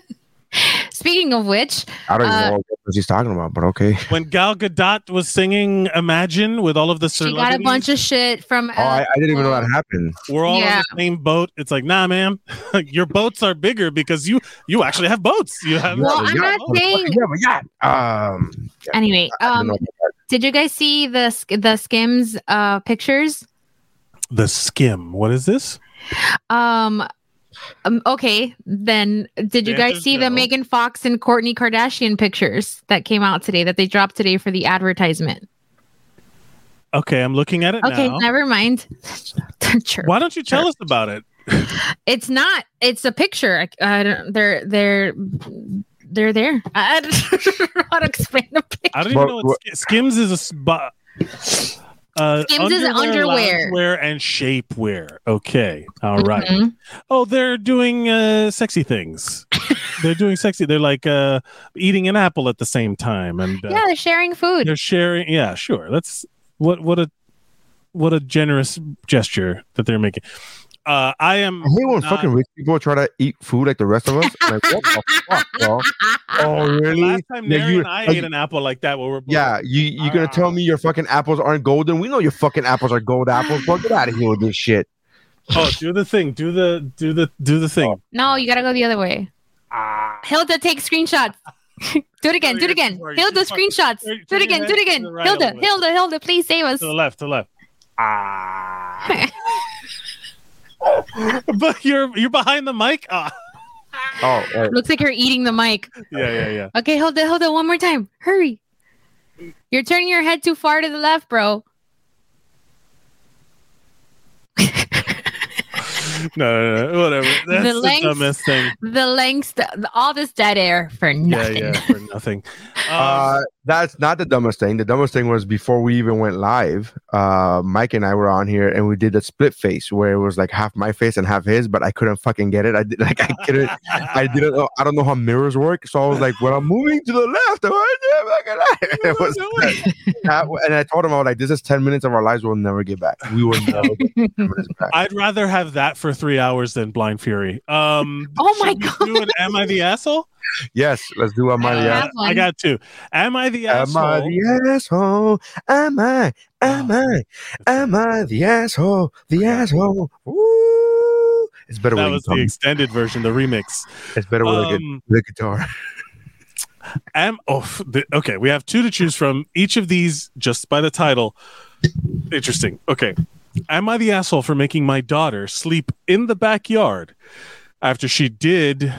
Speaking of which, I don't even uh, know what he's talking about, but okay. When Gal Gadot was singing Imagine with all of the she got a bunch of shit from. Oh, I, I didn't even know that happened. we're all Yeah. on the same boat. It's like, nah, man, your boats are bigger because you you actually have boats. You have. Well, I'm yeah, not saying. Yeah, but yeah. Um, Anyway, um, did you guys see the the Skims uh pictures? the skim. What is this? Um, um okay, then did you The guys answer's see the. Megan Fox and Kourtney Kardashian pictures that came out today that they dropped today for the advertisement? Okay, I'm looking at it Okay, now. never mind. Sure. Why don't you tell us about it? It's not. It's a picture. I, I don't, they're they're they're there. I don't know how to explain the picture. I don't even know what, what- Skims is a spot. Uh, Skims is underwear. loungewear, and shapewear. Okay, all right. Mhm. Oh, they're doing uh, sexy things. they're doing sexy. They're like uh, eating an apple at the same time, and uh, Yeah, they're sharing food. they're sharing. Yeah, sure. That's what what a what a generous gesture that they're making. Uh, I am. I hate when not- fucking rich people try to eat food like the rest of us. Like, what the fuck, bro? Oh, The really? last time Yeah, Nary you- and I like- ate an apple like that, where we're both- Yeah, you you're gonna tell me your fucking apples aren't golden? We know your fucking apples are gold apples, bro. Get out of here with this shit. Oh, do the thing. Do the do the do the thing. No, you gotta go the other way. Ah. Hilda, take screenshots. do it again. Do it again. too Hilda, too screenshots. Turn- Do it again. Do it again. right Hilda, a little bit. Hilda, Hilda, please save us. To the left, to the left. Ah. but you're you're behind the mic. Ah. Oh, uh, Looks like you're eating the mic. Yeah, yeah, yeah. Okay, Hilda, Hilda, one more time. Hurry. You're turning your head too far to the left, bro. No, no, no, whatever. That's the, length- dumbest thing. The lengths, the, all this dead air for nothing. yeah, yeah, for nothing. Um, uh, that's not the dumbest thing. The dumbest thing was before we even went live. Uh, Mike and I were on here and we did a split face where it was like half my face and half his, but I couldn't fucking get it. I did like I couldn't. I didn't know. I don't know how mirrors work, so I was like, "When I'm moving to the left, I'm like, yeah, look at that." It was that- and I told him I was like, "This is ten minutes of our lives we'll never get back. We will never get back." I'd rather have that for three hours than Blind Fury. Um, Oh my god! do an Am I the asshole? Yes, let's do Am I the asshole? I one. got two. Am I the Am asshole? I the asshole? Am I? Am I? Am I the asshole? The asshole? Ooh. It's better that with was the guitar. extended version, the remix. It's better with Um, the guitar. am oh the, okay. We have two to choose from. Each of these, just by the title, interesting. Okay, am I the asshole for making my daughter sleep in the backyard after she did,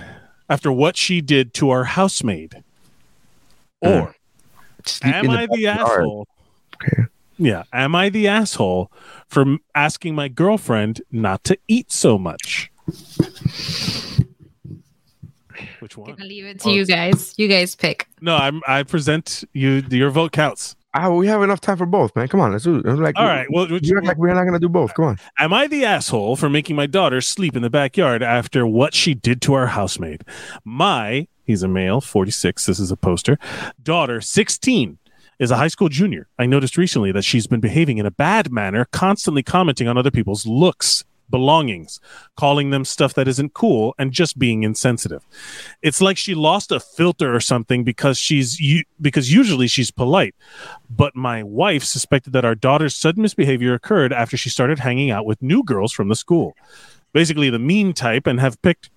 after what she did to our housemaid? Hmm. Or Sleep am in I the backyard. asshole? Okay. Yeah, am I the asshole for asking my girlfriend not to eat so much? Which one? I'm one? gonna leave it to you guys. You guys pick. No, I'm. I present you. Your vote counts. Ah, we have enough time for both, man. Come on, let's do it. Like, All right. Well, you act like we're not gonna do both. Come on. am I the asshole for making my daughter sleep in the backyard after what she did to our housemaid? My, he's a male, 46. This is a poster. Daughter, 16, is a high school junior. I noticed recently that she's been behaving in a bad manner, constantly commenting on other people's looks, belongings, calling them stuff that isn't cool, and just being insensitive. It's like she lost a filter or something because she's because usually she's polite. But my wife suspected that our daughter's sudden misbehavior occurred after she started hanging out with new girls from the school. Basically the mean type and have picked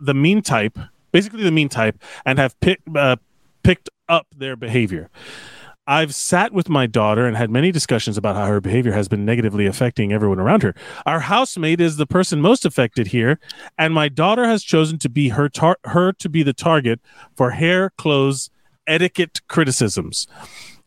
the mean type, basically the mean type and have picked uh, picked up their behavior. I've sat with my daughter and had many discussions about how her behavior has been negatively affecting everyone around her. Our housemate is the person most affected here, and my daughter has chosen to be her tar- her to be the target for hair, clothes, etiquette criticisms.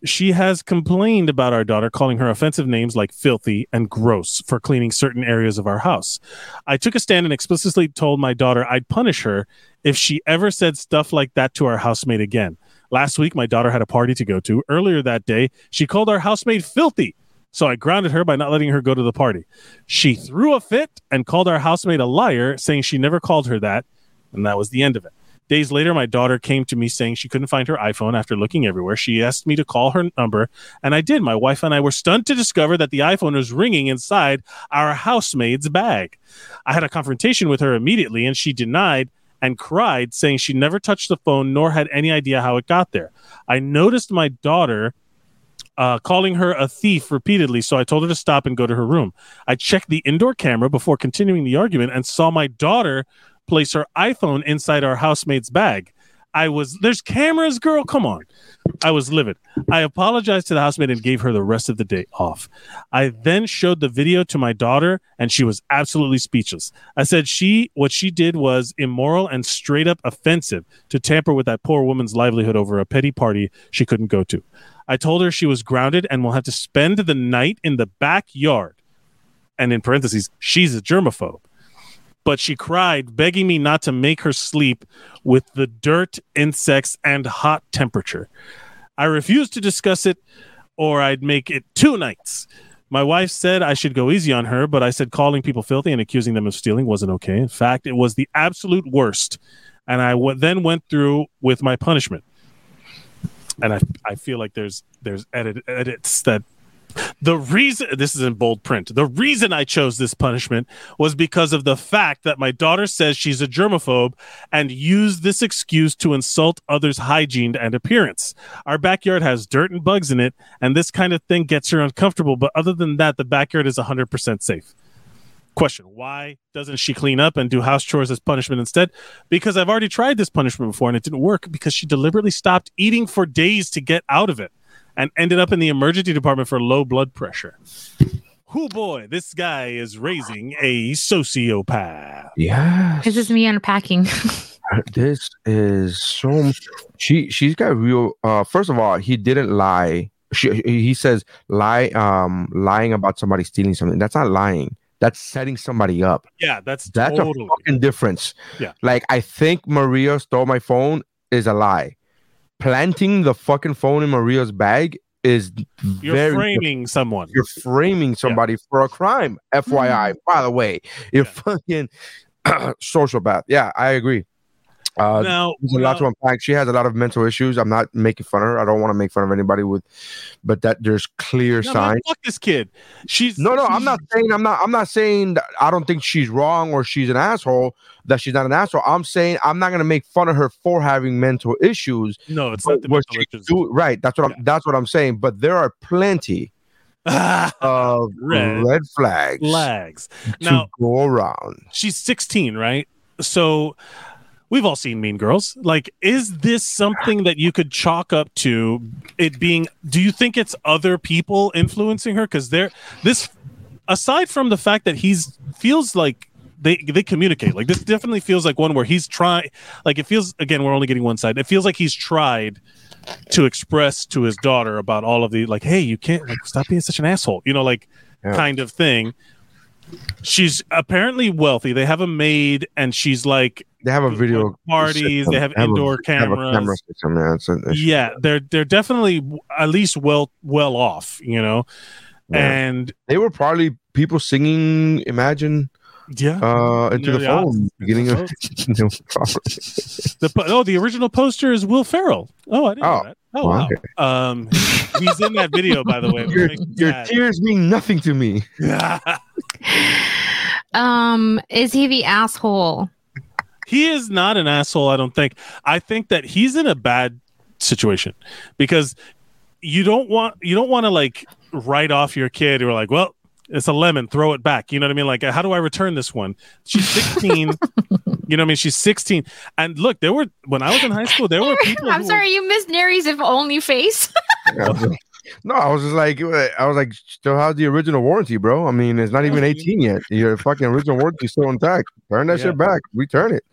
She has complained about our daughter, calling her offensive names like filthy and gross for cleaning certain areas of our house. I took a stand and explicitly told my daughter I'd punish her if she ever said stuff like that to our housemate again. Last week, my daughter had a party to go to. Earlier that day, she called our housemaid filthy. So I grounded her by not letting her go to the party. She threw a fit and called our housemaid a liar, saying she never called her that. And that was the end of it. Days later, my daughter came to me saying she couldn't find her iPhone after looking everywhere. She asked me to call her number, and I did. My wife and I were stunned to discover that the iPhone was ringing inside our housemaid's bag. I had a confrontation with her immediately, and she denied and cried, saying she never touched the phone nor had any idea how it got there. I noticed my daughter uh, calling her a thief repeatedly, so I told her to stop and go to her room. I checked the indoor camera before continuing the argument and saw my daughter place her iPhone inside our housemate's bag. I was, there's cameras, girl, come on. I was livid. I apologized to the housemaid and gave her the rest of the day off. I then showed the video to my daughter and she was absolutely speechless. I said she what she did was immoral and straight up offensive to tamper with that poor woman's livelihood over a petty party she couldn't go to. I told her she was grounded and will have to spend the night in the backyard. And in parentheses, she's a germaphobe but she cried, begging me not to make her sleep with the dirt, insects, and hot temperature. I refused to discuss it, or I'd make it two nights. My wife said I should go easy on her, but I said calling people filthy and accusing them of stealing wasn't okay. In fact, it was the absolute worst. And I w- then went through with my punishment. And I, I feel like there's there's edit, edits that the reason this is in bold print. The reason I chose this punishment was because of the fact that my daughter says she's a germaphobe and used this excuse to insult others' hygiene and appearance. Our backyard has dirt and bugs in it, and this kind of thing gets her uncomfortable. But other than that, the backyard is 100% safe. Question Why doesn't she clean up and do house chores as punishment instead? Because I've already tried this punishment before and it didn't work because she deliberately stopped eating for days to get out of it and ended up in the emergency department for low blood pressure. Oh boy, this guy is raising a sociopath. Yeah. This is me unpacking. this is so she she's got real uh first of all he didn't lie she, he says lie um lying about somebody stealing something that's not lying that's setting somebody up Yeah, that's that's totally. a fucking difference Yeah. like i think maria stole my phone is a lie planting the fucking phone in maria's bag is You're very framing someone. you're framing somebody for a crime fyi mm-hmm. by the way. You're fucking sociopath yeah i agree uh now, there's a lot to unpack. She has a lot of mental issues. I'm not making fun of her. I don't want to make fun of anybody with, but that there's clear no, signs. fuck this kid. She's No, no, I'm not saying I'm not. I'm not saying that I don't think she's wrong or she's an asshole. That she's not an asshole. I'm saying I'm not gonna make fun of her for having mental issues. No, it's not the mental issues. do- right. That's what I'm. That's what I'm saying. But there are plenty of Red red, flags flags. to Now, go around. she's 16, right? So we've all seen Mean Girls. Like, is this something that you could chalk up to it being? Do you think it's other people influencing her? Because they're this, aside from the fact that he's feels like. They, they communicate like this definitely feels like one where he's trying like it feels again we're only getting one side it feels like he's tried to express to his daughter about all of the like hey you can't like stop being such an asshole you know like Yeah. kind of thing she's apparently wealthy they have a maid and she's like They have a video parties they have a- indoor they have a cameras camera system, yeah, it's a- it's- yeah they're they're definitely at least well well off you know Yeah. and they were probably people singing Imagine yeah uh into Yeah, the yeah. phone beginning of the po- oh the original poster is will ferrell oh i didn't know Oh. that oh Wow. wow um he's in that video by the way your, your tears mean nothing to me um, is he the asshole? He is not an asshole i don't think i think that he's in a bad situation because you don't want you don't want to like write off your kid or like well it's a lemon throw it back you know what i mean like how do i return this one she's 16 you know what i mean she's 16 and look there were when i was in high school there were people I'm who sorry, you missed Neri's if only face. no, I was just like, I was like, still has the original warranty, bro. I mean, it's not even 18 yet. Your fucking original warranty is still intact. Turn that Yeah. shit back. Return it.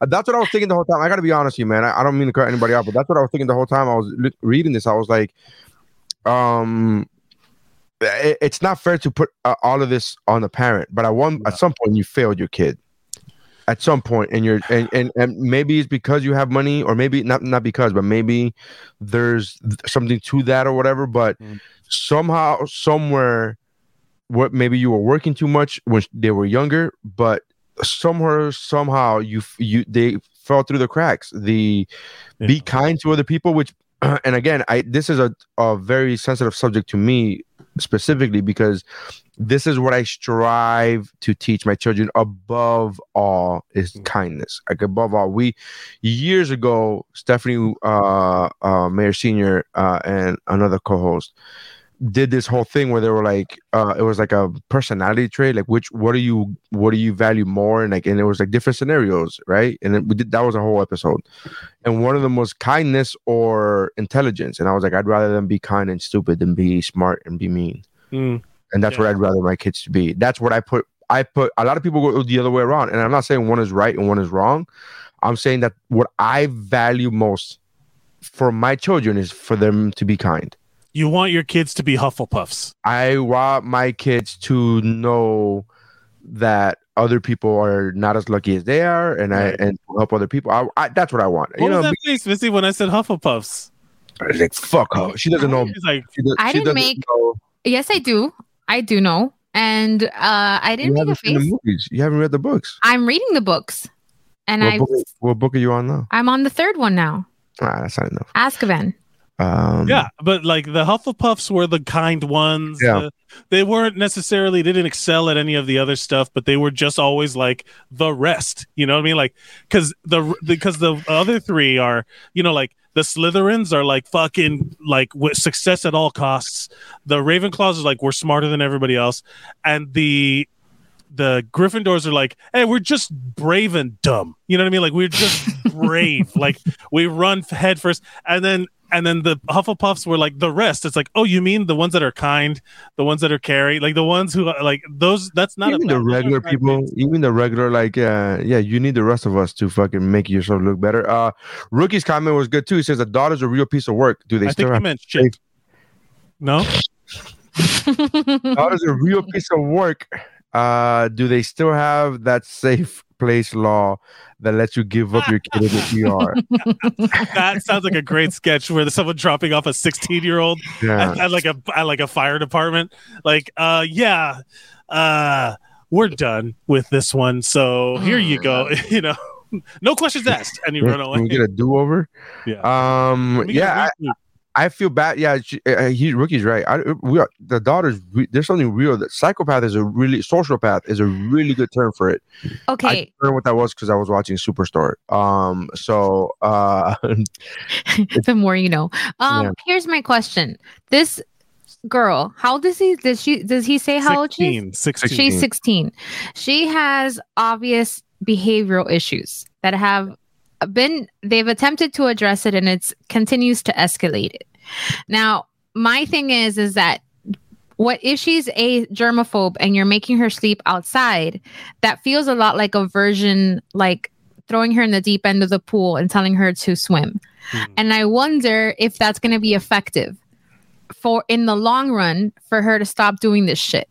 Uh, That's what I was thinking the whole time. I got to be honest with you, man. I, I don't mean to cut anybody out, but that's what I was thinking the whole time I was li- reading this. I was like, um, it- it's not fair to put uh, all of this on the parent, but at one at some point you failed your kid. At some point, and you're and, and and maybe it's because you have money, or maybe not not because, but maybe there's something to that or whatever. But Mm. somehow, somewhere, what maybe you were working too much when they were younger, but somewhere, somehow you you they fell through the cracks. The be kind to other people, which and again, I this is a, a very sensitive subject to me specifically because this is what I strive to teach my children above all is kindness. Like above all, we years ago, Stephanie uh, uh, Mayor Senior uh, and another co-host did this whole thing where they were like, uh, it was like a personality trait, like which what do you what do you value more, and like and it was like different scenarios, right? And then we did that was a whole episode, and one of them was kindness or intelligence, and I was like, I'd rather them be kind and stupid than be smart and be mean Mm. and that's what I'd rather my kids to be. That's what I put. I put a lot of people go the other way around, and I'm not saying one is right and one is wrong. I'm saying that what I value most for my children is for them to be kind. You want your kids to be Hufflepuffs. I want my kids to know that other people are not as lucky as they are, and Right. I and help other people. I, I that's what I want. What you know, was that face, Missy, when I said Hufflepuffs? it's like fuck her. She doesn't know. She's like, She, does, I didn't make- know. Yes, I do. I do know. And uh, I didn't make a haven't the face. movies. You haven't read the books. I'm reading the books, and I what book are you on now? I'm on the third one now. Ah, that's not enough. Azkaban. Um, yeah, but like the Hufflepuffs were the kind ones. Yeah. Uh, they weren't necessarily they didn't excel at any of the other stuff, but they were just always like the rest. You know what I mean? Like because the because the other three are you know like the Slytherins are like fucking like with success at all costs. The Ravenclaws are like we're smarter than everybody else, and the the Gryffindors are like, hey, we're just brave and dumb. You know what I mean? Like we're just brave. like we run head first, and then and then the Hufflepuffs were like the rest. It's like, oh, you mean the ones that are kind, the ones that are caring, like the ones who are like those. That's not even a the regular people, things. even the regular, like, uh, yeah, you need the rest of us to fucking make yourself look better. Uh, Rookie's comment was good too. He says a daughter's a real piece of work. Do they I still think have meant shit. No, daughter's a real piece of work? Uh, do they still have that safe place law that lets you give up your kid in the ER? that sounds like a great sketch where there's someone dropping off a 16 year old Yeah. at, at like a at like a fire department. Like, uh, yeah, uh, we're done with this one. So here you go. you know, no questions asked, and you run away. Can away. we get a do over? Yeah. Um, Let me get a yeah, I, reboot. I feel bad. Yeah, she, uh, he rookie's right. I, we are, the daughter's. Re- there's something real. That psychopath is a really sociopath is a really good term for it. I okay, didn't know what that was because I was watching Superstore. Um, so uh, the more you know. Um, Yeah. here's my question: This girl, how does he? Does she? Does he say how old she 16, 16. She's 16. She has obvious behavioral issues that have been they've attempted to address it and it's continues to escalate it. Now, my thing is is that what if she's a germaphobe and you're making her sleep outside, that feels a lot like a version like throwing her in the deep end of the pool and telling her to swim. Hmm. And I wonder if that's going to be effective for in the long run for her to stop doing this shit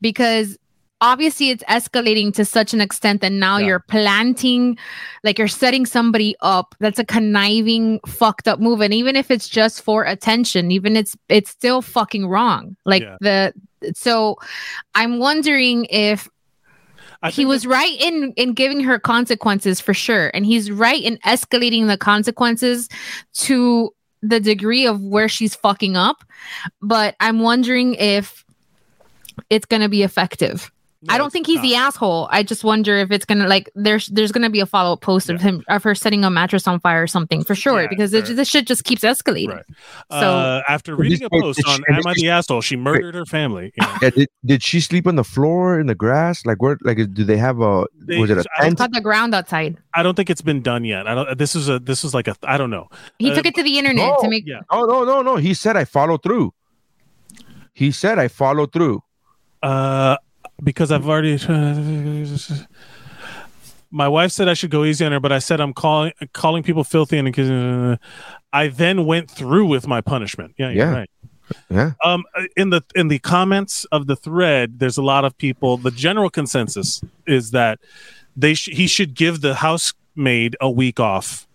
because obviously it's escalating to such an extent that now Yeah. you're planting like you're setting somebody up. That's a conniving fucked up move. And even if it's just for attention even it's it's still fucking wrong. Like Yeah. the so i'm wondering if he was right in in giving her consequences for sure. And he's right in escalating the consequences to the degree of where she's fucking up. But i'm wondering if it's going to be effective No, I don't think he's not. the asshole. I just wonder if it's gonna like there's there's gonna be a follow up post of him of her setting a mattress on fire or something for sure Yeah, because it, this shit just keeps escalating. Right. So uh, after reading a post she- on and "Am I the asshole?" She murdered her family. You know? Yeah, did, did she sleep on the floor in the grass? Like where? Like do they have a? They- was it a I don't tent? cut the ground outside. I don't think it's been done yet. I don't. This is a. This is like a. I don't know. He Uh, took it to the internet no, to make yeah. Oh no no no! He said I follow through. He said I follow through. Uh, because I've already. my wife said I should go easy on her, but I said I'm calling calling people filthy, and uh, I then went through with my punishment. Yeah, Yeah. right. Yeah. Um, in the in the comments of the thread, there's a lot of people. The general consensus is that they sh- he should give the housemaid a week off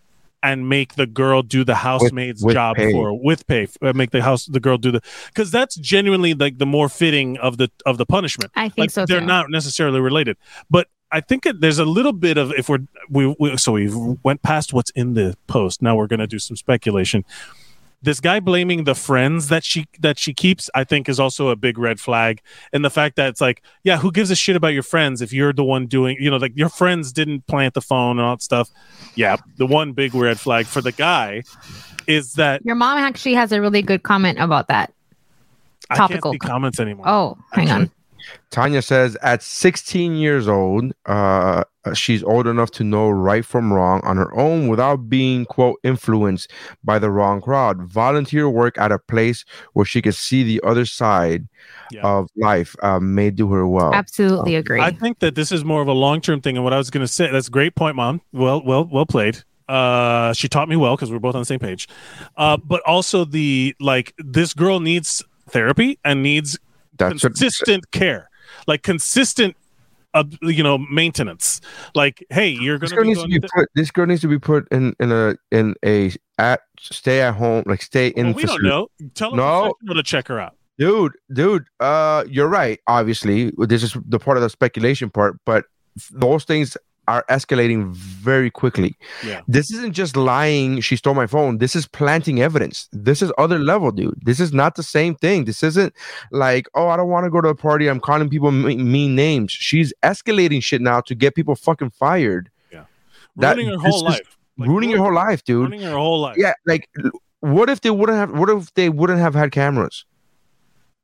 and make the girl do the housemaid's with job pay. for with pay. Uh, make the house the girl do the because that's genuinely like the more fitting of the of the punishment. I think Like so they're too. not necessarily related, but I think that there's a little bit of if we're we, we so we went past what's in the post. Now we're going to do some speculation. This guy blaming the friends that she that she keeps, I think, is also a big red flag. And the fact that it's like, yeah, who gives a shit about your friends if you're the one doing, you know, like your friends didn't plant the phone and all that stuff. Yeah, the one big red flag for the guy is that Your mom actually has a really good comment about that. I Topical. can't see comments anymore. Oh, hang on. Actually. Tanya says at 16 years old, uh, she's old enough to know right from wrong on her own without being quote influenced by the wrong crowd. Volunteer work at a place where she could see the other side Yeah. of life uh, may do her well. Absolutely agree. I think that this is more of a long term thing. And what I was going to say, that's a great point, mom. Well, well, well played. Uh, she taught me well because we're both on the same page. Uh, but also the like, this girl needs therapy and needs That's what, consistent care, like consistent, uh, you know, maintenance. Like, hey, you're this going girl needs to be to put. This girl needs to be put in in a in a at stay at home like stay in. well, we don't know. Tell No. to check her out. dude dude uh you're right obviously this is the part of the speculation part but those things are escalating very quickly. Yeah. this isn't just lying she stole my phone. This is planting evidence. This is other level dude. This is not the same thing. This isn't like oh i don't want to go to a party. I'm calling people me- mean names. She's escalating shit now to get people fucking fired. That- Ruining her whole life. Like, ruining your whole life dude. Ruining her whole life. yeah like what if they wouldn't have what if they wouldn't have had cameras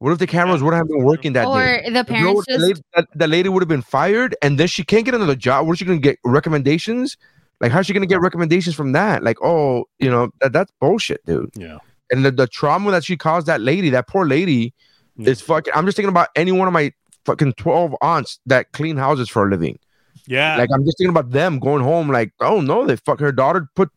what if the cameras wouldn't have been working that day or the You know parents the, just lady, that, the lady would have been fired, and then she can't get another job. Where's she gonna get recommendations? Like, how's she gonna get recommendations from that? Like, oh, you know, that, that's bullshit, dude. Yeah. And the, the trauma that she caused that lady, that poor lady, Yeah. is fucking. I'm just thinking about any one of my fucking 12 aunts that clean houses for a living. Yeah. Like, I'm just thinking about them going home. Like, oh no, they fuck her daughter. Put,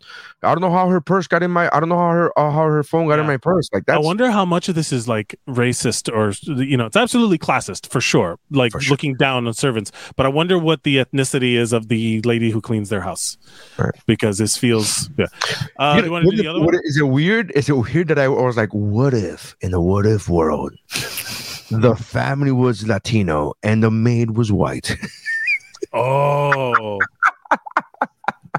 I don't know how her purse got in my. I don't know how her uh, how her phone got in my purse. Like that. I wonder how much of this is like racist or you know, it's absolutely classist for sure. Like For sure. looking down on servants. But I wonder what the ethnicity is of the lady who cleans their house. Right. Because this feels yeah. Uh You do you want to do the one? Is it weird? Is it weird that I was like, what if in the what if world, the family was Latino and the maid was white? Oh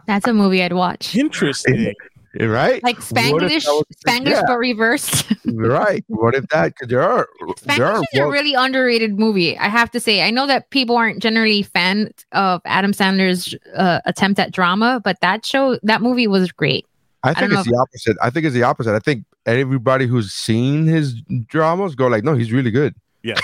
that's a movie I'd watch. interesting. right? Like What if Spanglish, was- Spanglish yeah. but reversed. right. What if that? Because there are there are Spanglish is a really underrated movie. I have to say. I know that people aren't generally fans of Adam Sandler's uh, attempt at drama, but that show, that movie was great. I think know it's the opposite. I think it's the opposite. I think everybody who's seen his dramas go like, no, he's really good. Yeah.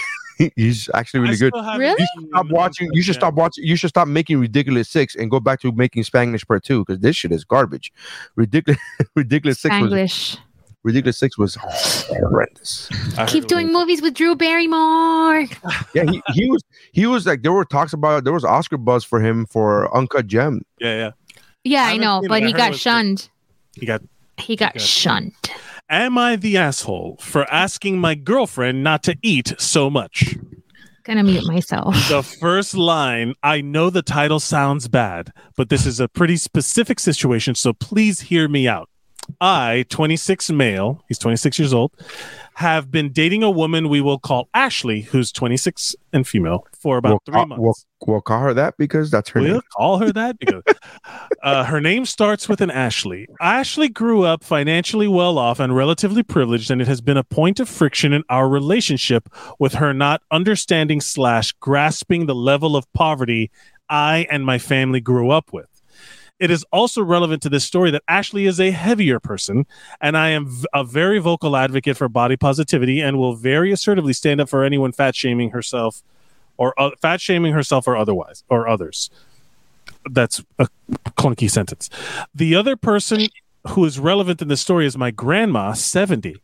he's actually I really good. still haven't Really? Stop watching. You should Yeah. stop watching. You should stop making ridiculous six and go back to making Spanglish part two because this shit is garbage. Ridiculous, ridiculous six was ridiculous six was horrendous. I Keep doing was- movies with Drew Barrymore. Yeah, he, he was he was like there were talks about there was Oscar buzz for him for Uncut Gem. Yeah, yeah. Yeah, I I know, but he heard it got was good. shunned. He got He got got- shunned. Am I the asshole for asking my girlfriend not to eat so much? Gonna mute myself. The first line, I know the title sounds bad, but this is a pretty specific situation, so please hear me out. I, 26 male, he's 26 years old, have been dating a woman we will call Ashley, who's 26 and female, for about we'll, three call, months. we'll, we'll call her that because that's her We'll name. call her that because uh, her name starts with an Ashley. Ashley grew up financially well off and relatively privileged, and it has been a point of friction in our relationship with her not understanding slash grasping the level of poverty I and my family grew up with. It is also relevant to this story that Ashley is a heavier person, and I am v- a very vocal advocate for body positivity and will very assertively stand up for anyone fat shaming herself or uh, fat shaming herself or otherwise or others. That's a clunky sentence. The other person who is relevant in the story is my grandma, 70.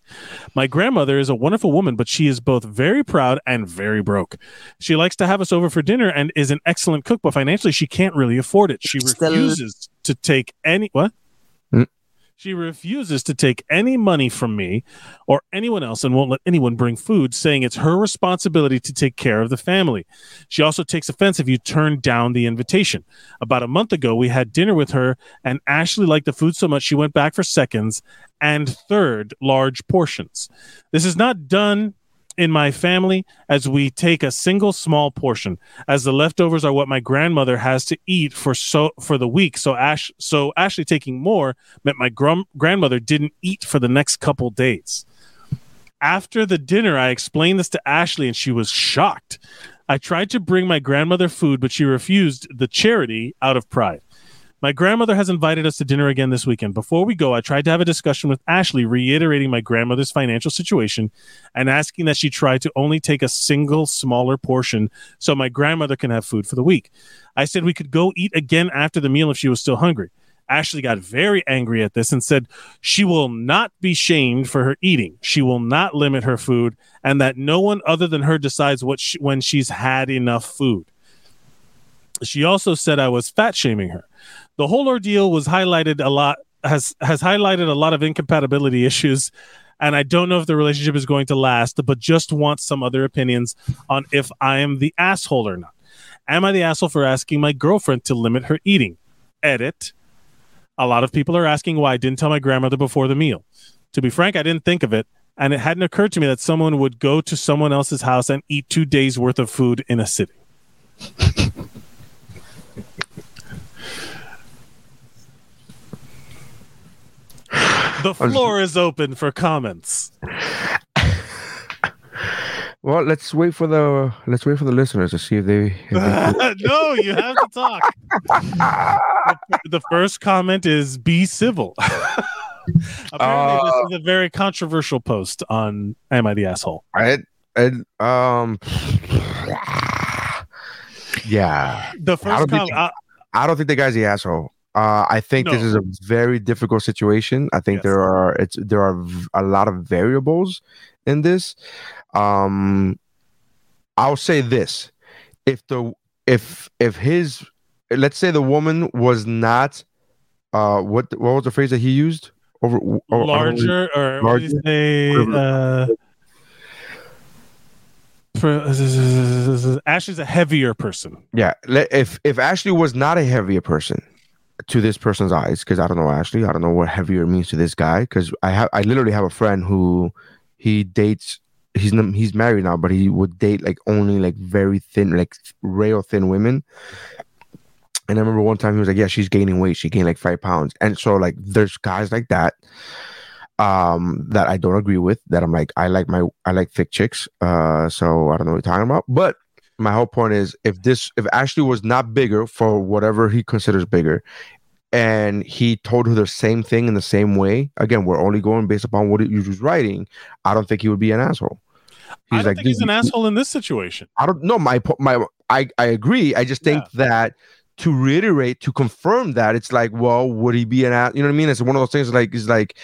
My grandmother is a wonderful woman, but she is both very proud and very broke. She likes to have us over for dinner and is an excellent cook, but financially she can't really afford it. She refuses to take any what? She refuses to take any money from me or anyone else and won't let anyone bring food, saying it's her responsibility to take care of the family. She also takes offense if you turn down the invitation. About a month ago, we had dinner with her, and Ashley liked the food so much she went back for seconds and third large portions. This is not done in my family as we take a single small portion. As the leftovers are what my grandmother has to eat for so for the week. So ash so ashley taking more meant my grandmother didn't eat for the next couple days. After the dinner i explained this to ashley and she was shocked. I tried to bring my grandmother food but she refused the charity out of pride my grandmother has invited us to dinner again this weekend. Before we go, I tried to have a discussion with Ashley, reiterating my grandmother's financial situation and asking that she try to only take a single smaller portion so my grandmother can have food for the week. I said we could go eat again after the meal if she was still hungry. Ashley got very angry at this and said she will not be shamed for her eating. She will not limit her food, and that no one other than her decides what she, when she's had enough food. She also said I was fat shaming her. The whole ordeal was highlighted a lot has has highlighted a lot of incompatibility issues and I don't know if the relationship is going to last, but just want some other opinions on if I am the asshole or not. Am I the asshole for asking my girlfriend to limit her eating? Edit. A lot of people are asking why I didn't tell my grandmother before the meal. To be frank, I didn't think of it, and it hadn't occurred to me that someone would go to someone else's house and eat two days worth of food in a sitting. The floor is open for comments. Well, let's wait for the let's wait for the listeners to see if they. If they no, you have to talk. the, the first comment is be civil. Apparently, this is a very controversial post on Am I the Asshole? I, I, um, yeah, The I first comment, uh, I don't think the guy's the asshole. Uh, I think this is a very difficult situation. I think Yes. there are it's there are a lot of variables in this. Um, I'll say this: if the if if his let's say the woman was not uh what what was the phrase that he used over or- don't larger, or what larger? say? Uh, for, Ashley's a heavier person. Yeah, if if Ashley was not a heavier person to this person's eyes, because I don't know Ashley, I don't know what heavier means to this guy. Because I have, I literally have a friend who he dates. He's he's married now, but he would date like only like very thin, like rail thin women. And I remember one time he was like, "Yeah, she's gaining weight. She gained like five pounds." And so like, there's guys like that um that I don't agree with that I'm like I like my I like thick chicks uh so I don't know what you're talking about but my whole point is if this if Ashley was not bigger for whatever he considers bigger and he told her the same thing in the same way again we're only going based upon what he was writing I don't think he would be an asshole I don't think he's "Dude, an asshole in this situation. I don't know my my I I agree. I just think that to reiterate to confirm that it's like, well, would he be an ass? You know what I mean? It's one of those things like it's like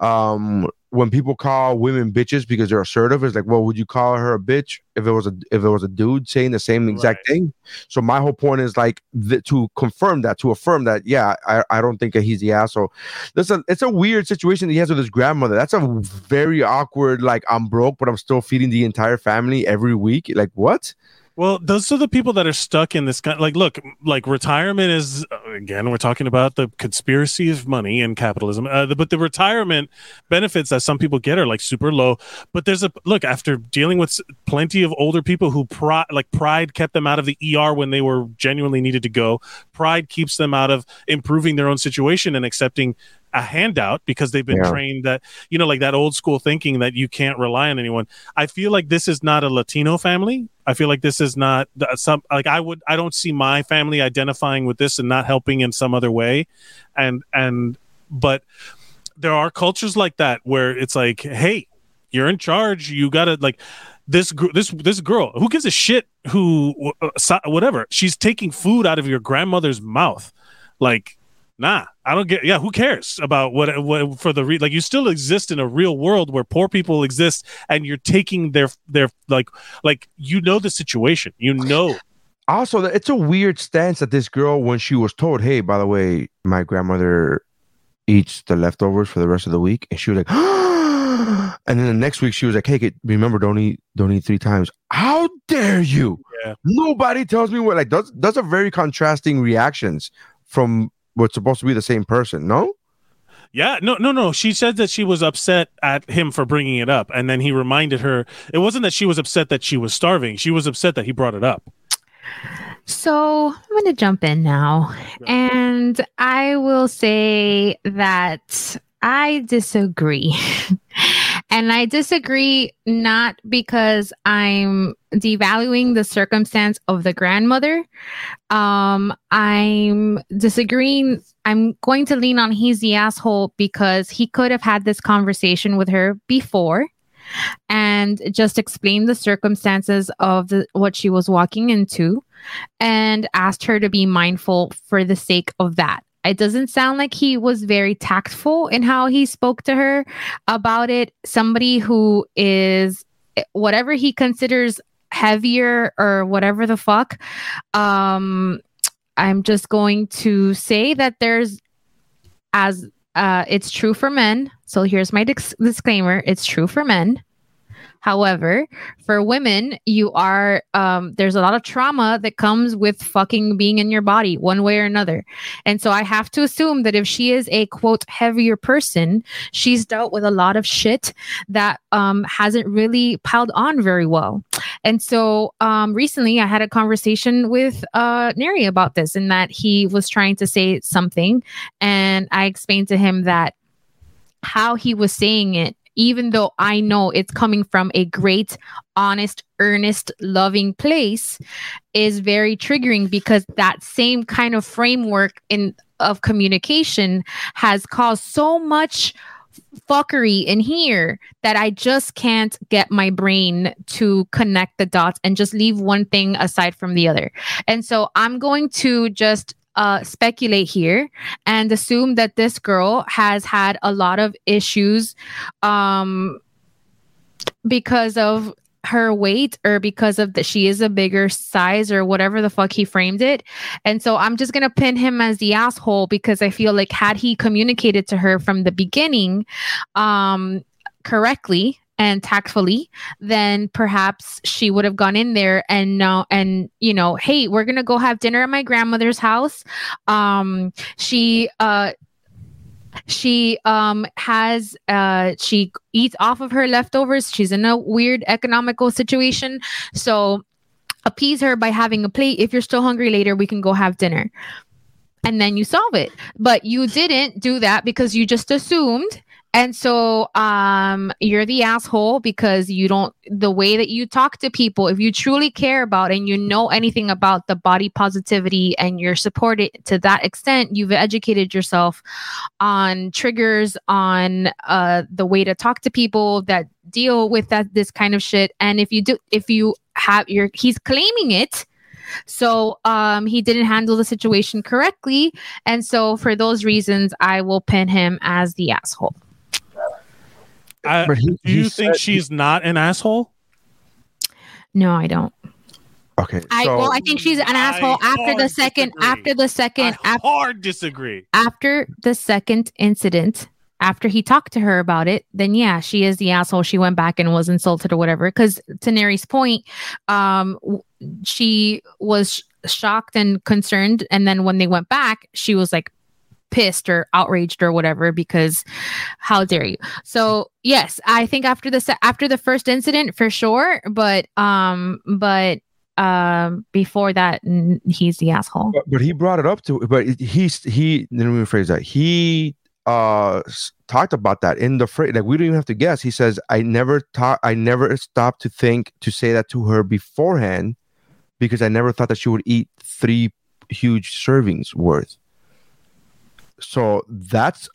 um when people call women bitches because they're assertive, it's like, well, would you call her a bitch if it was a if it was a dude saying the same exact thing? So my whole point is like th- to confirm that, to affirm that, yeah, I, I don't think that he's the asshole. A it's a weird situation that he has with his grandmother. That's a very awkward, like I'm broke, but I'm still feeding the entire family every week. Like what? Well, those are the people that are stuck in this kind. Like, look, like retirement is again. We're talking about the conspiracy of money and capitalism. Uh, the, but the retirement benefits that some people get are like super low. But there's a look after dealing with plenty of older people who pride, like pride, kept them out of the ER when they were genuinely needed to go. Pride keeps them out of improving their own situation and accepting a handout because they've been Yeah. trained that you know like that old school thinking that you can't rely on anyone. I feel like this is not a latino family. I feel like this is not some like i would i don't see my family identifying with this and not helping in some other way. And and but there are cultures like that where it's like hey you're in charge. You gotta like this gr- this this girl who gives a shit who uh, whatever. She's taking food out of your grandmother's mouth. Like nah i don't get yeah who cares about what, what for the re- like you still exist in a real world where poor people exist and you're taking their their like like you know the situation you know Also, it's a weird stance that this girl, when she was told, "Hey, by the way, my grandmother eats the leftovers for the rest of the week," and she was like, and then the next week she was like, "Hey, remember, don't eat, don't eat three times." How dare you? Yeah. Nobody tells me what. Like, those those are very contrasting reactions from what's supposed to be the same person. No. Yeah, no, no, no. She said that she was upset at him for bringing it up, and then he reminded her. It wasn't that she was upset that she was starving. She was upset that he brought it up. So I'm going to jump in now. And I will say that I disagree. and I disagree not because I'm devaluing the circumstance of the grandmother. Um, I'm disagreeing. I'm going to lean on he's the asshole because he could have had this conversation with her before and just explain the circumstances of the, what she was walking into and asked her to be mindful for the sake of that. It doesn't sound like he was very tactful in how he spoke to her about it. Somebody who is whatever he considers heavier or whatever the fuck. Um, I'm just going to say that there's as uh, it's true for men. So here's my dis- disclaimer: it's true for men. However, for women, you are um, there's a lot of trauma that comes with fucking being in your body one way or another. And so I have to assume that if she is a quote heavier person, she's dealt with a lot of shit that um, hasn't really piled on very well. And so um, recently I had a conversation with uh, Neri about this and that he was trying to say something. And I explained to him that how he was saying it even though I know it's coming from a great, honest, earnest, loving place, is very triggering because that same kind of framework in of communication has caused so much fuckery in here that I just can't get my brain to connect the dots and just leave one thing aside from the other. And so I'm going to just uh, speculate here and assume that this girl has had a lot of issues um, because of her weight or because of that she is a bigger size or whatever the fuck he framed it. And so I'm just gonna pin him as the asshole because I feel like had he communicated to her from the beginning um correctly and tactfully, then perhaps she would have gone in there and no and you know, hey, we're gonna go have dinner at my grandmother's house. Um she uh she um has uh she eats off of her leftovers. She's in a weird economical situation. So appease her by having a plate. If you're still hungry later we can go have dinner. And then you solve it. But you didn't do that because you just assumed and so um you're the asshole because you don't the way that you talk to people if you truly care about and you know anything about the body positivity and you're supported to that extent you've educated yourself on triggers on uh the way to talk to people that deal with that this kind of shit. And if you do if you have your he's claiming it. So um he didn't handle the situation correctly. And so for those reasons i will pin him as the asshole I, But he- do he you think said- she's not an asshole? no i don't Okay. i so well i think she's an I asshole after the second disagree. after the second I after hard disagree. after the second incident, after he talked to her about it, then yeah, she is the asshole. She went back and was insulted or whatever. Because to Neri's point, um, she was sh- shocked and concerned and then when they went back she was like pissed or outraged or whatever because how dare you so yes i think after the after the first incident for sure but um but um before that n- he's the asshole But, but he brought it up to, but he's he. Let me rephrase that. He uh talked about that in the phrase. Like we don't even have to guess. He says, "I never thought, I never stopped to think to say that to her beforehand, because I never thought that she would eat three huge servings worth." So that's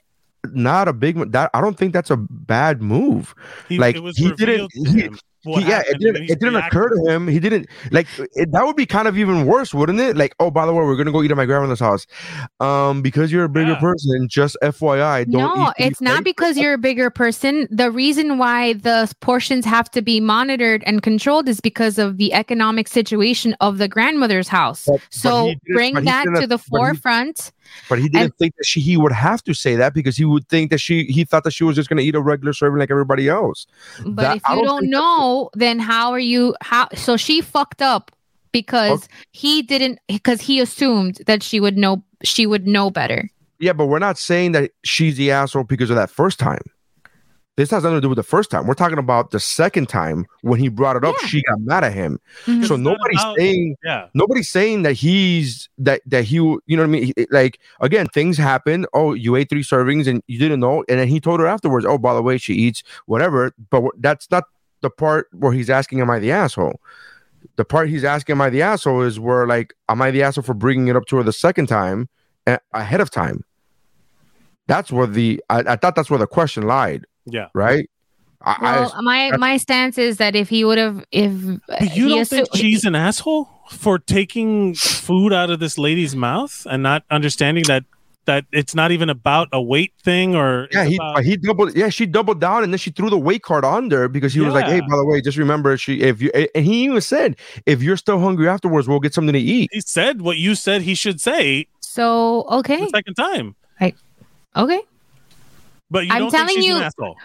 not a big. mo- That I don't think that's a bad move. He, Like, it was he didn't- he- He- yeah, it didn't. It didn't occur to him. He didn't like it, that. Would be kind of even worse, wouldn't it? Like, oh, by the way, we're gonna go eat at my grandmother's house. Um, because you're a bigger Yeah. person. Just FYI, don't. no eat it's not plates. because you're a bigger person the reason why the portions have to be monitored and controlled is because of the economic situation of the grandmother's house But- but so he didn't- bring that to the but he- forefront But he didn't think that she he would have to say that because he would think that she he thought that she was just gonna eat a regular serving like everybody else. But That- if I you don't don't, know, then how are you? How so she fucked up because he didn't because he assumed that she would know she would know better. Yeah, but we're not saying that she's the asshole because of that first time. This has nothing to do with the first time. We're talking about the second time when he brought it up. Yeah. She got mad at him. Mhm. So nobody's about- saying Yeah. nobody's saying that he's that that he you know what I mean He- like again things happen oh you ate three servings and you didn't know and then he told her afterwards oh by the way she eats whatever but wh- that's not the part where he's asking am I the asshole the part he's asking am I the asshole is where like am I the asshole for bringing it up to her the second time a- ahead of time that's where the I, I thought that's where the question lied Yeah. right I, I- Well, my my stance is that if he would have if But you don't think assu- she's an asshole for taking food out of this lady's mouth and not understanding that that it's not even about a weight thing or Yeah, he about- he doubled. Yeah, she doubled down, and then she threw the weight card on there because he was like, "Hey, by the way, just remember, she if you and he even said, if you're still hungry afterwards, we'll get something to eat." he said what you said he should say so okay the second time. okay. But you I'm telling she's you- an asshole.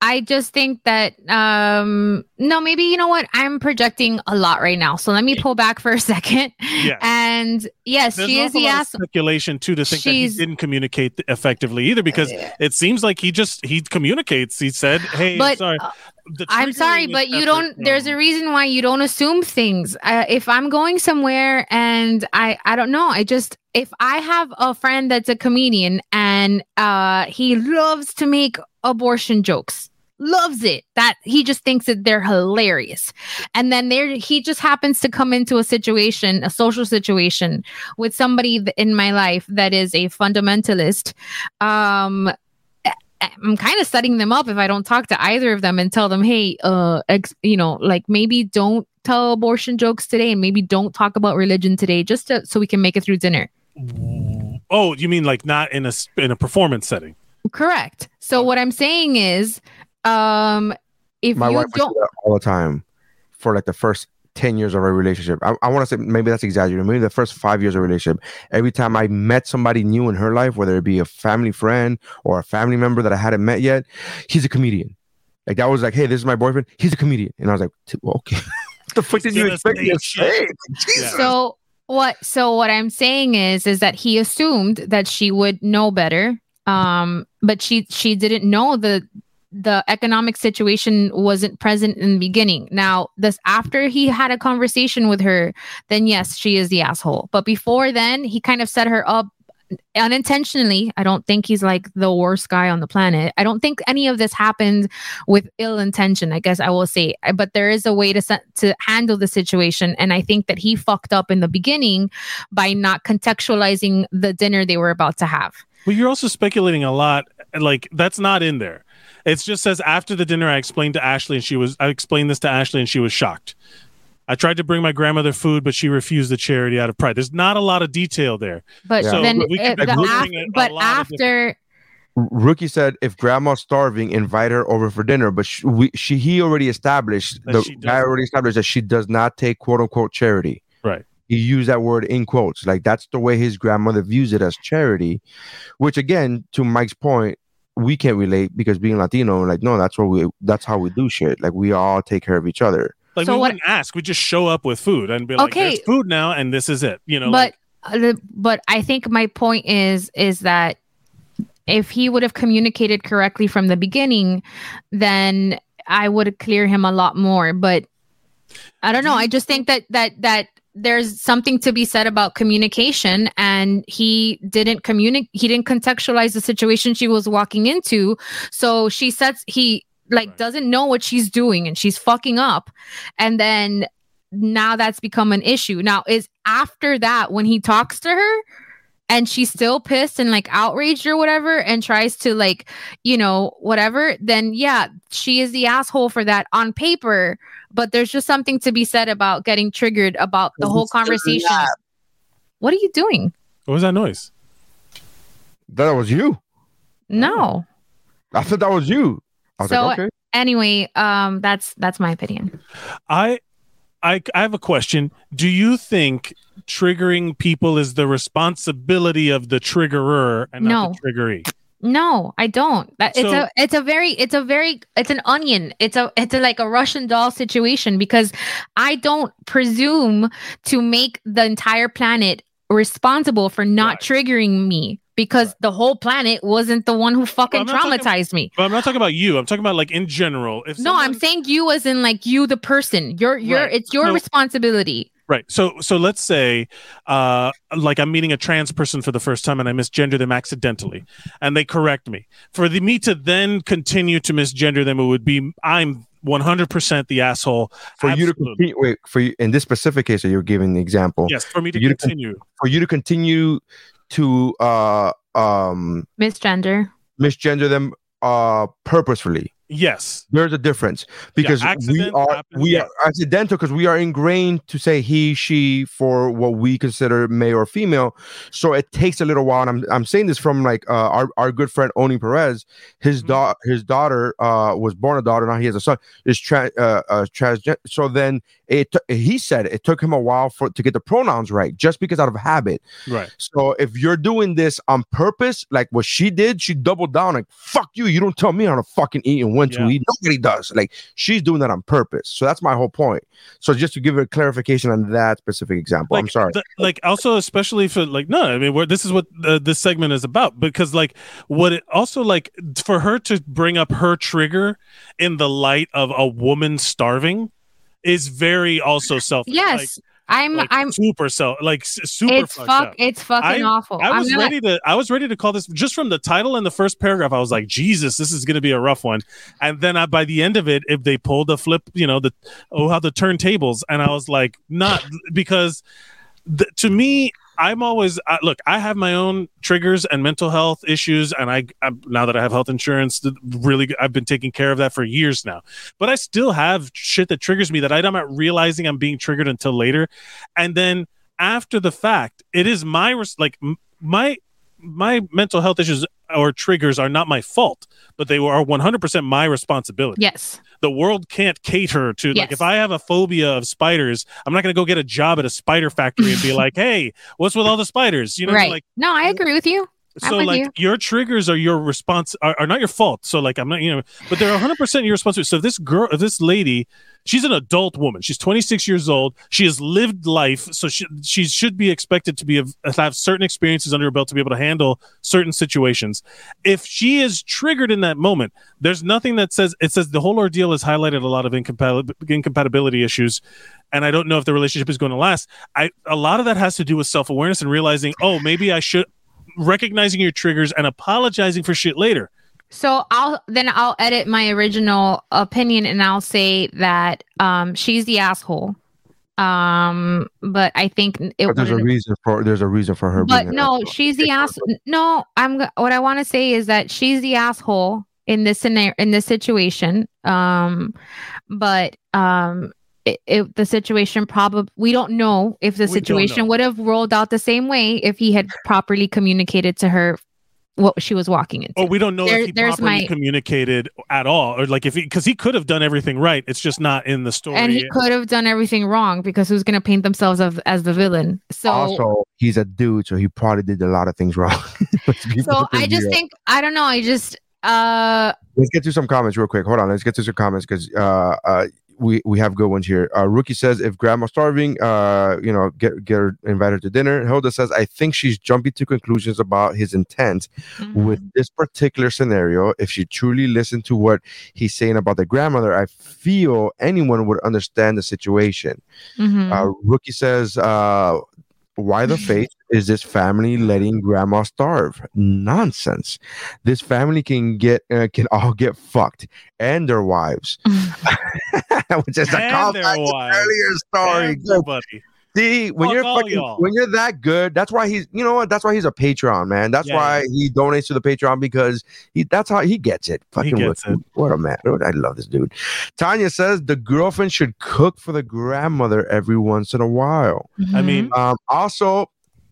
I just think that um no maybe you know what I'm projecting a lot right now. So let me pull back for a second. Yeah. And yes, There's she is the lot of ass. speculation too to think that he didn't communicate effectively either because it seems like he just he communicates. He said, "Hey, But, sorry." I'm sorry, but you don't. There's a reason why you don't assume things. Uh, if I'm going somewhere and I, I don't know. I just if I have a friend that's a comedian and uh, he loves to make abortion jokes, loves it. That he just thinks that they're hilarious, and then there he just happens to come into a situation, a social situation with somebody in my life that is a fundamentalist. Um, I'm kind of setting them up if I don't talk to either of them and tell them, hey, uh, ex- you know, like maybe don't tell abortion jokes today and maybe don't talk about religion today, just to, so we can make it through dinner. Oh, you mean like not in a in a performance setting? Correct. So what I'm saying is, um, if My you wife would don't, do that all the time for like the first ten years of our relationship. I, I want to say maybe that's exaggerating. Maybe the first five years of relationship. Every time I met somebody new in her life, whether it be a family friend or a family member that I hadn't met yet, he's a comedian. Like that was like, hey, this is my boyfriend. He's a comedian, and I was like, well, okay. what the fuck did you expect me to say say? Yeah. so what? So what I'm saying is, is that he assumed that she would know better, um, but she she didn't know the the economic situation wasn't present in the beginning. Now, this after he had a conversation with her, then yes, she is the asshole. But before then, he kind of set her up unintentionally. I don't think he's like the worst guy on the planet. I don't think any of this happened with ill intention. I guess I will say, but there is a way to set, to handle the situation, and I think that he fucked up in the beginning by not contextualizing the dinner they were about to have. Well, you're also speculating a lot. Like that's not in there. It just says after the dinner, I explained to Ashley, and she was. I explained this to Ashley, and she was shocked. I tried to bring my grandmother food, but she refused the charity out of pride. There's not a lot of detail there. But Yeah. then, So we uh, the af- a but lot after. Rookie said, if grandma's starving, invite her over for dinner. But she, we, she he already established, That the guy already established that she does not take quote unquote charity. Right. He used that word in quotes. Like that's the way his grandmother views it as charity, which again, to Mike's point, we can't relate because being Latino, like, no, that's what we, that's how we do shit. Like we all take care of each other. Like So we what- wouldn't ask. We just show up with food and be like, Okay. "There's food now, and this is it." You know, but like, uh, the, but I think my point is is that if he would have communicated correctly from the beginning, then I would clear him a lot more. But I don't know. I just think that that that there's something to be said about communication and he didn't communicate he didn't contextualize the situation she was walking into. So she says he like Right. doesn't know what she's doing and she's fucking up. And then now that's become an issue. Now is after that when he talks to her and she's still pissed and like outraged or whatever and tries to like you know whatever then yeah she is the asshole for that on paper but there's just something to be said about getting triggered about the whole conversation what are you doing what was that noise? That was you. no I thought that was you. I was So- like, okay. anyway um that's that's my opinion I, I, I have a question. Do you think triggering people is the responsibility of the triggerer and not the triggeree? No, I don't. That it's So- a it's a very it's a very it's an onion. It's a it's a, like a Russian doll situation because I don't presume to make the entire planet responsible for not Right. triggering me because the whole planet wasn't the one who fucking I'm talking- traumatized me. But I'm not talking about you. I'm talking about like in general. If No, I'm saying you as in like you the person. You're you're Right. it's your So- responsibility. Right. So so let's say uh like I'm meeting a trans person for the first time and I misgender them accidentally and they correct me. For the me to then continue to misgender them it would be I'm 100% the asshole. For you to continue, wait, for you in this specific case that you're giving the example, Yes, for me to You to- continue. for you to continue to uh um Misgender. misgender them uh purposefully. Yes. There's a difference because we are happens, we yeah. are accidental because we are ingrained to say he she for what we consider male or female. So it takes a little while. And I'm I'm saying this from like uh, our our good friend Oni Perez. His Mhm. daughter his daughter uh was born a daughter. Now he has a son. Is trans uh, uh transgen- So then it t- he said it took him a while for to get the pronouns right just because out of habit. Right. So if you're doing this on purpose, like what she did, she doubled down like fuck you. You don't tell me how to fucking eat and when Yeah. to eat. Nobody does. Like she's doing that on purpose. So that's my whole point. So just to give a clarification on that specific example. I'm sorry. th- like also especially for like no, I mean where this is what uh, this segment is about because like what it also like for her to bring up her trigger in the light of a woman starving is very also self Yes. I'm like, I'm super so like super it's fuck up. it's fucking I- awful. I was ready to I was ready to call this just from the title and the first paragraph. I was like, Jesus, this is going to be a rough one. And then I, by the end of it, if they pulled the flip, you know, the oh how the turntables, and I was like, not because th- to me, I'm always I, look. I have my own triggers and mental health issues, and I I'm, now that I have health insurance, really, I've been taking care of that for years now. But I still have shit that triggers me that I'm not realizing I'm being triggered until later, and then after the fact, it is my like my my mental health issues or triggers are not my fault, but they are 100% my responsibility. yes. The world can't cater to like if I have a phobia of spiders, I'm not going to go get a job at a spider factory and be like, "Hey, what's with all the spiders?" You know, right. like no, I agree with you. So like you. your triggers are your response are, are not your fault. So like i'm not you know but they're 100% your responsibility so if this girl if this lady she's an adult woman. She's 26 years old. She has lived life. So she, she should be expected to be have certain experiences under her belt to be able to handle certain situations. If she is triggered in that moment there's nothing that says it says the whole ordeal has highlighted a lot of incompatibility, incompatibility issues. And I don't know if the relationship is going to last. I a lot of that has to do with self awareness and realizing, oh, maybe I should recognizing your triggers and apologizing for shit later. So I'll then I'll edit my original opinion and I'll say that um she's the asshole. Um but I think it But there's a reason for there's a reason for her. but being no, she's the ass. No, I'm. What I want to say is that she's the asshole in this scenario, in this situation. Um, but um, it, it, the situation probably we don't know if the We situation would have rolled out the same way if he had properly communicated to her what she was walking into. Or we don't know There- if he properly my- communicated at all, or like if he because he could have done everything right. It's just not in the story. and he could have done everything wrong because who's going to paint themselves as, as the villain? So also he's a dude, so he probably did a lot of things wrong. So I just real. think I don't know. I just uh let's get to some comments real quick. Hold on, let's get to some comments because uh, uh, we we have good ones here. Uh, Rookie says if grandma's starving, uh, you know, get get her invited to dinner. Hilda says I think she's jumping to conclusions about his intent with this particular scenario. If she truly listened to what he's saying about the grandmother, I feel anyone would understand the situation. Mhm. Uh, Rookie says, uh, why the faith is this family letting grandma starve? Nonsense. This family can get uh, can all get fucked and their wives, which is a And their wives. earlier story. Everybody. See, when Fuck you're fucking, when you're that good, that's why he's you know what? That's why he's a Patreon man. That's Yeah, why he donates to the Patreon because he that's how he gets it. Fucking gets what, what a man. I love this dude. Tanya says the girlfriend should cook for the grandmother every once in a while. I mean, Um, also,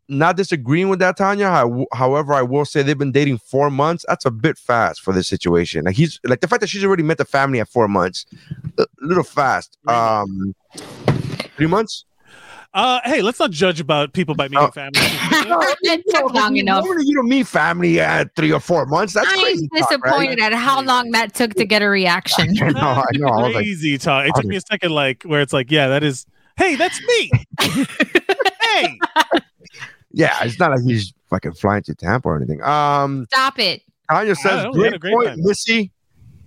not disagreeing with that, Tanya. How, however, I will say they've been dating four months. That's a bit fast for this situation. Like he's like the fact that she's already met the family at four months, a little fast. Um, three months. Uh, hey, let's not judge about people by meeting Oh. family. it took long enough. Normally, you don't meet family at three or four months. That's I'm crazy. talk, right? disappointed at how long that took to get a reaction. I know. I know. I was like, Crazy talk. It took me a second, like where it's like, yeah, that is. Hey, that's me. hey, yeah, it's not like he's fucking flying to Tampa or anything. Um, Stop it. Tanya says, know, we had a great, great point, time." Missy.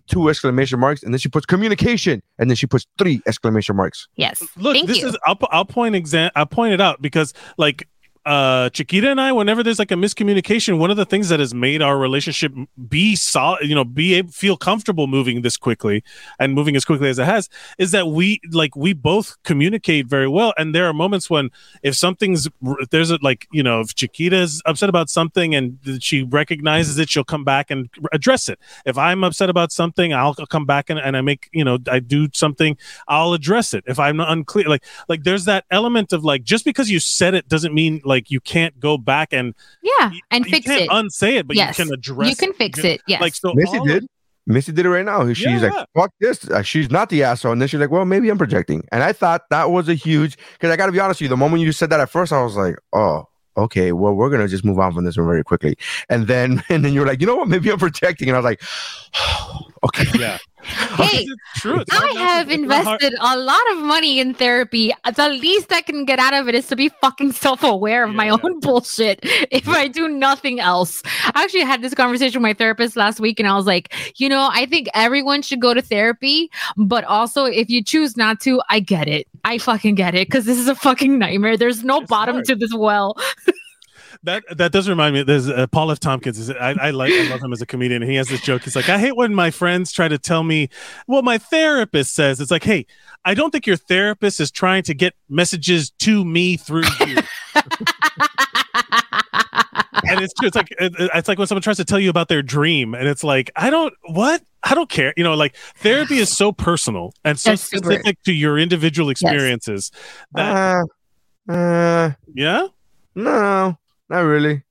Two exclamation marks, and then she puts communication, and then she puts three exclamation marks. Yes. look, Thank this you. is. I'll, I'll point exam. I'll point it out because like. Uh, Chiquita and I, whenever there's like a miscommunication, one of the things that has made our relationship be solid, you know, be able feel comfortable moving this quickly and moving as quickly as it has, is that we like we both communicate very well. And there are moments when if something's there's a like you know if Chiquita's upset about something and she recognizes it, she'll come back and address it. If I'm upset about something, I'll come back and, and I make you know I do something, I'll address it. If I'm unclear, like like there's that element of like just because you said it doesn't mean like you can't go back and Yeah. you- And you fix can't it. unsay it, but Yes. you can address. You can fix You it. Yes. Like so, Missy all of- did. Missy did it right now. She's Yeah. like, "Fuck this." She's not the asshole, and then she's like, "Well, maybe I'm projecting." And I thought that was a huge because I got to be honest with you. The moment you said that at first, I was like, "Oh, okay. Well, we're gonna just move on from this one very quickly." And then, and then you're like, "You know what? Maybe I'm projecting," and I was like, "Okay." hey, It's true. It's I have it's not hard- invested a lot of money in therapy. The least I can get out of it is to be fucking self aware of my Yeah. own bullshit if I do nothing else. I actually had this conversation with my therapist last week and I was like, you know, I think everyone should go to therapy, but also if you choose not to, I get it. I fucking get it because this is a fucking nightmare. There's no It's bottom hard. to this well. That that does remind me. There's uh, Paul F. Tompkins. Is, I, I like I love him as a comedian. He has this joke. He's like, I hate when my friends try to tell me what my therapist says. It's like, hey, I don't think your therapist is trying to get messages to me through you. and it's true. It's like it's like when someone tries to tell you about their dream, and it's like, I don't what I don't care. You know, like therapy is so personal and so Yes, super. specific to your individual experiences. That Uh, uh, yeah, no, not really.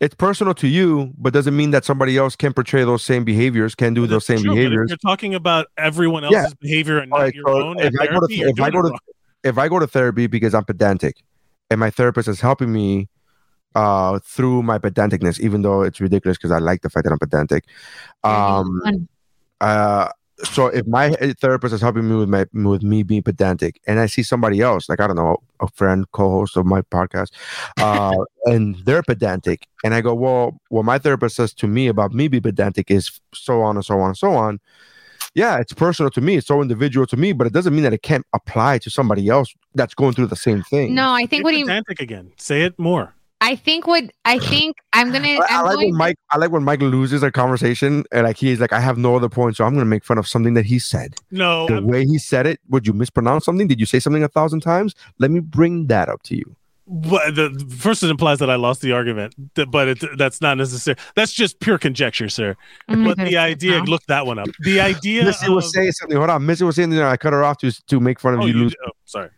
It's personal to you, but doesn't mean that somebody else can portray those same behaviors, can do those same true, but if behaviors. You're talking about everyone Yeah. else's behavior and not Alright, your so own. if at I go to if I go to if I go to therapy because I'm pedantic, and my therapist is helping me uh through my pedanticness, even though it's ridiculous because I like the fact that I'm pedantic. Um, uh, so if my therapist is helping me with my with me being pedantic, and I see somebody else, like I don't know, a friend, co-host of my podcast, uh, and they're pedantic, and I go, well, what my therapist says to me about me being pedantic is so on and so on and so on. Yeah, it's personal to me. It's so individual to me, but it doesn't mean that it can't apply to somebody else that's going through the same thing. No, I think Say what he pedantic again. Say it more. I think what I think I'm gonna I, I I'm like going when Mike. I like when Mike loses a conversation and like he's like, I have no other point, so I'm gonna make fun of something that he said. No, The I'm- way he said it, would you mispronounce something? Did you say something a thousand times? Let me bring that up to you. but the, first it implies that I lost the argument, but it, that's not necessary. That's just pure conjecture, sir. Oh I'm But the idea, now. look that one up. The idea. Missy was of- saying something. Hold on, Missy was saying. You I cut her off to to make fun of oh, you. you, Lose. oh, sorry.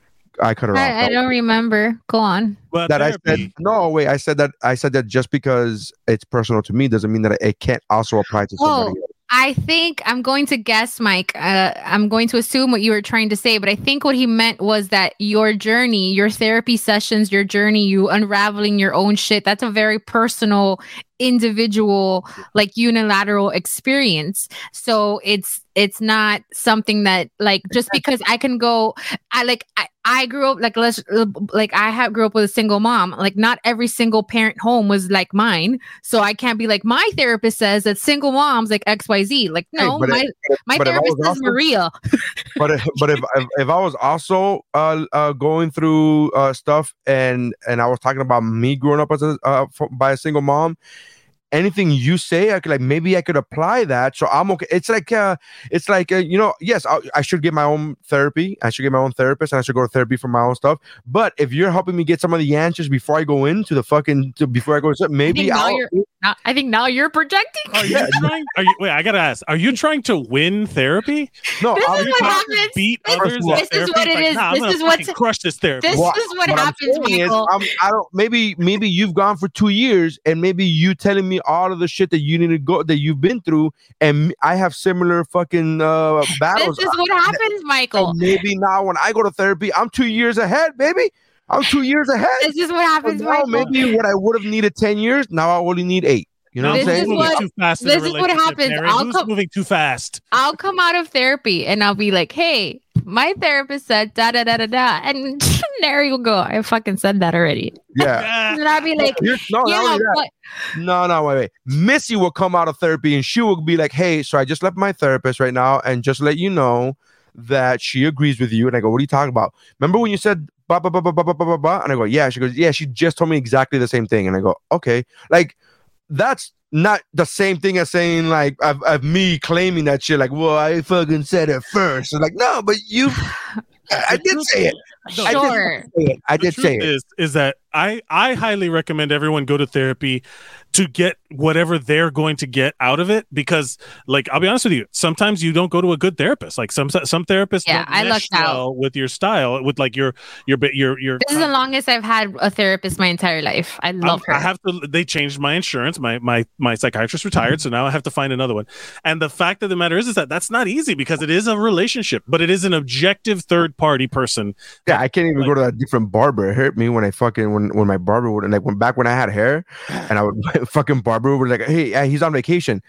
I cut her off. I, I don't remember. Go on. But that I said no. Wait, I said that. I said that just because it's personal to me doesn't mean that it can't also apply to somebody. Oh, I think I'm going to guess, Mike. Uh, I'm going to assume what you were trying to say, but I think what he meant was that your journey, your therapy sessions, your journey, you unraveling your own shit, that's a very personal individual like unilateral experience. So it's it's not something that like just because i can go i like i, I grew up like let's like i have grew up with a single mom. Like not every single parent home was like mine. So i can't be like my therapist says that single moms like xyz like no but my if- my but if I therapist is also- maria. but if, but if, if if I was also uh, uh going through uh stuff and and I was talking about me growing up as a uh, by a single mom, anything you say, I could like maybe I could apply that. So I'm okay. It's like uh, it's like uh, you know, yes, I, I should get my own therapy. I should get my own therapist, and I should go to therapy for my own stuff. But if you're helping me get some of the answers before I go into the fucking to, before I go, to, I maybe think, now I'll. now, I think now you're projecting Are you trying? Are you? Wait, I gotta ask. Are you trying to win therapy? No, This I'll is what happens. Beat this others this is therapy? what it like, is. Nah, this I'm This is what's- fucking crush this therapy. this is what, I'm happens saying is, I'm, I don't. Maybe, maybe you've gone for two years, and maybe you telling me all of the shit that you need to go that you've been through, and I have similar fucking uh, battles. this is what happens michael And maybe now when I go to therapy, I'm two years ahead, baby. I'm two years ahead. this is what So happens now michael maybe what I would have needed ten years, now I only need eight. You know This what I'm is saying? moving what- too fast this is what happens. Mary. I'll Who's come- moving too fast? I'll come out of therapy and I'll be like, hey, my therapist said da da da da da. And there you go, I fucking said that already. yeah. And I'll be like, You're- no, yeah, but No, no, wait, wait. Missy will come out of therapy and she will be like, "Hey, so I just left my therapist right now, and just let you know that she agrees with you." And I go, "What are you talking about? Remember when you said blah blah blah blah blah blah blah?" blah? And I go, "Yeah." She goes, "Yeah." She just told me exactly the same thing, and I go, "Okay." Like that's not the same thing as saying like of, of me claiming that shit. Like, well, I fucking said it first. Like, no, but you, I, I did say it. No, I did sure. say it. I did say truth it. Is, is that I I highly recommend everyone go to therapy to get whatever they're going to get out of it because like I'll be honest with you sometimes you don't go to a good therapist like some some therapists Yeah, don't I mesh lucked out. with your style with like your your bit your your This is the longest I've had a therapist my entire life. I love I'm- her. I have to. They changed my insurance. My my my psychiatrist retired, so now I have to find another one. And the fact of the matter is, is that that's not easy because it is a relationship, but it is an objective third party person. Yeah, I can't even Like- go to a different barber. It hurt me when I fucking when when my barber would like when back when I had hair and I would fucking barber would like, hey, he's on vacation.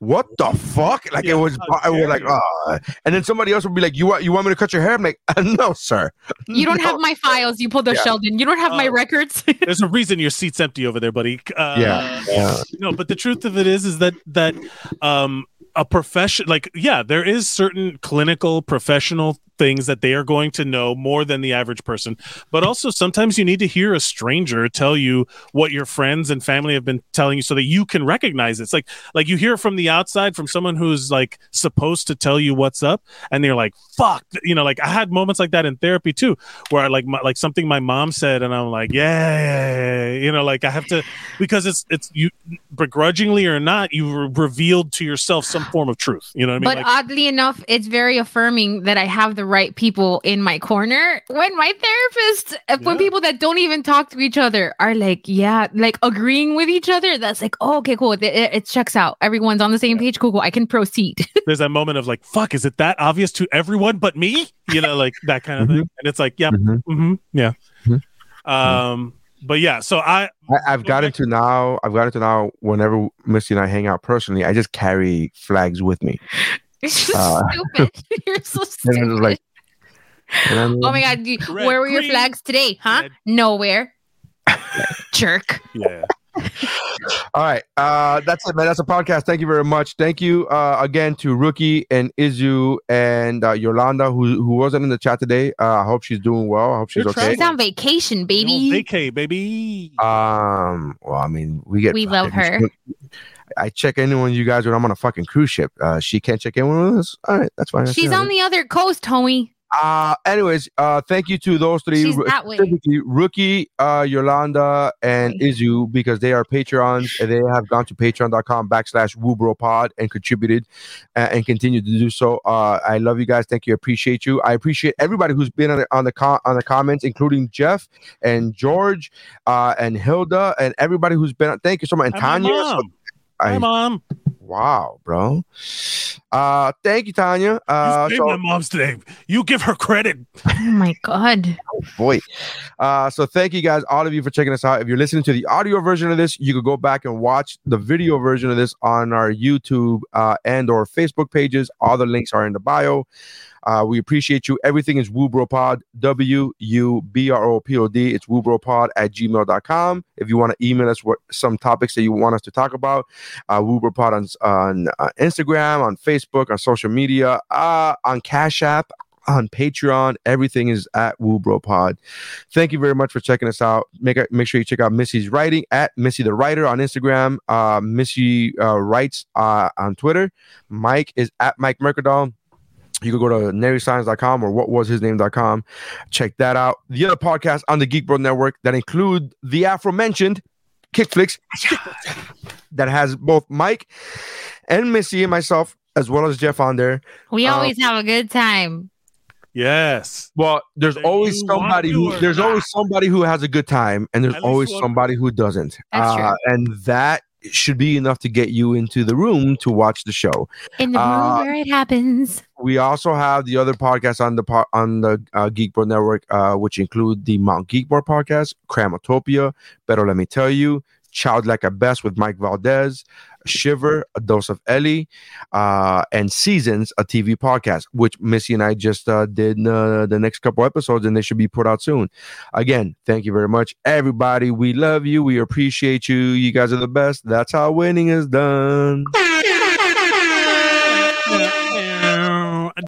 What the fuck? Like Yeah, it was, I was like, you. uh, and then somebody else would be like, you want you want me to cut your hair? I'm like, no, sir. you don't No. have my files. You pulled a Yeah. Sheldon. You don't have my Oh. records. There's a reason your seat's empty over there, buddy. Uh, Yeah, yeah. No, but the truth of it is, is that that um a profession like yeah, there is certain clinical professional things that they are going to know more than the average person. But also sometimes you need to hear a stranger tell you what your friends and family have been telling you so that you can recognize it. It's like like you hear from the outside from someone who's like supposed to tell you what's up and they're like fuck you know like I had moments like that in therapy too where I like my, like something my mom said and I'm like yeah you know like I have to because it's it's you begrudgingly or not you re- revealed to yourself some form of truth you know what I mean but like, oddly enough, it's very affirming that I have the right people in my corner. When my therapist, uh, when people that don't even talk to each other are like, yeah, like agreeing with each other, that's like, oh, okay, cool. It, it, it checks out. Everyone's on the same page. Cool, cool. I can proceed. there's that moment of like fuck is it that obvious to everyone but me you know like that kind of thing and it's like yep Mhm. hmm yeah Mhm. um but yeah so I I, I've gotten to now. I've gotten to now. Whenever Missy and I hang out personally, I just carry flags with me. it's just Uh, stupid. You're so And stupid. it's like, and oh my god, you- Red, where were your flags today? Huh? red. Nowhere. Jerk. yeah All right. Uh, that's it, man. That's a podcast. Thank you very much. Thank you uh, again to Rookie and Izu and uh, Yolanda, who who wasn't in the chat today. Uh, I hope she's doing well. I hope she's You're okay. She's on vacation, baby. vacay baby Um. Well, I mean, we get. We love her. I check in when you guys when I'm on a fucking cruise ship. Uh, she can't check in with us. All right, that's fine. That's She's all on the other coast, homie. Uh, anyways, uh, thank you to those three. She's that way. Rookie, uh, Yolanda, and Izu because they are Patreons and they have gone to patreon.com backslash WuBroPod and contributed uh, and continue to do so. Uh, I love you guys. Thank you. Appreciate you. I appreciate everybody who's been on the on the, com- on the comments, including Jeff and George uh, and Hilda and everybody who's been. Thank you so much. And Hi, Tanya. Mom. I- Hi, mom Wow, bro. Uh, thank you, Tanya. Uh, you so, my mom's name. You give her credit. Oh my god. Oh boy. Uh, so thank you guys, all of you, for checking us out. If you're listening to the audio version of this, you could go back and watch the video version of this on our YouTube uh, and or Facebook pages. All the links are in the bio. Uh, we appreciate you. Everything is WuBroPod, W U B R O P O D. It's WuBroPod at gmail.com. If you want to email us what some topics that you want us to talk about, uh, WuBroPod on, on uh, Instagram, on Facebook, on social media, uh, on Cash App, on Patreon. Everything is at WuBroPod. Thank you very much for checking us out. Make make sure you check out Missy's writing at Missy the Writer on Instagram. Uh, Missy uh, writes uh, on Twitter. Mike is at Mike Mercadal. You can go to naryscience.com or what was his name.com. Check that out. The other podcasts on the Geek Bro Network that include the aforementioned Kickflix that has both Mike and Missy and myself, as well as Jeff on there. We Uh, always have a good time. Yes. Well, there's Whether always somebody who there's not. always somebody who has a good time, and there's always one somebody who doesn't. That's true. Uh, and that should be enough to get you into the room to watch the show. In the room uh, where it happens. We also have the other podcasts on the po- on the uh, Geek Bro Network, uh, which include the Mount Geekboard podcast, Cramotopia, Better Let Me Tell You, Child Like a Best with Mike Valdez, Shiver, A Dose of Ellie, uh, and Seasons, a TV podcast, which Missy and I just uh, did uh, the next couple episodes, and they should be put out soon. Again, thank you very much, everybody. We love you. We appreciate you. You guys are the best. That's how winning is done.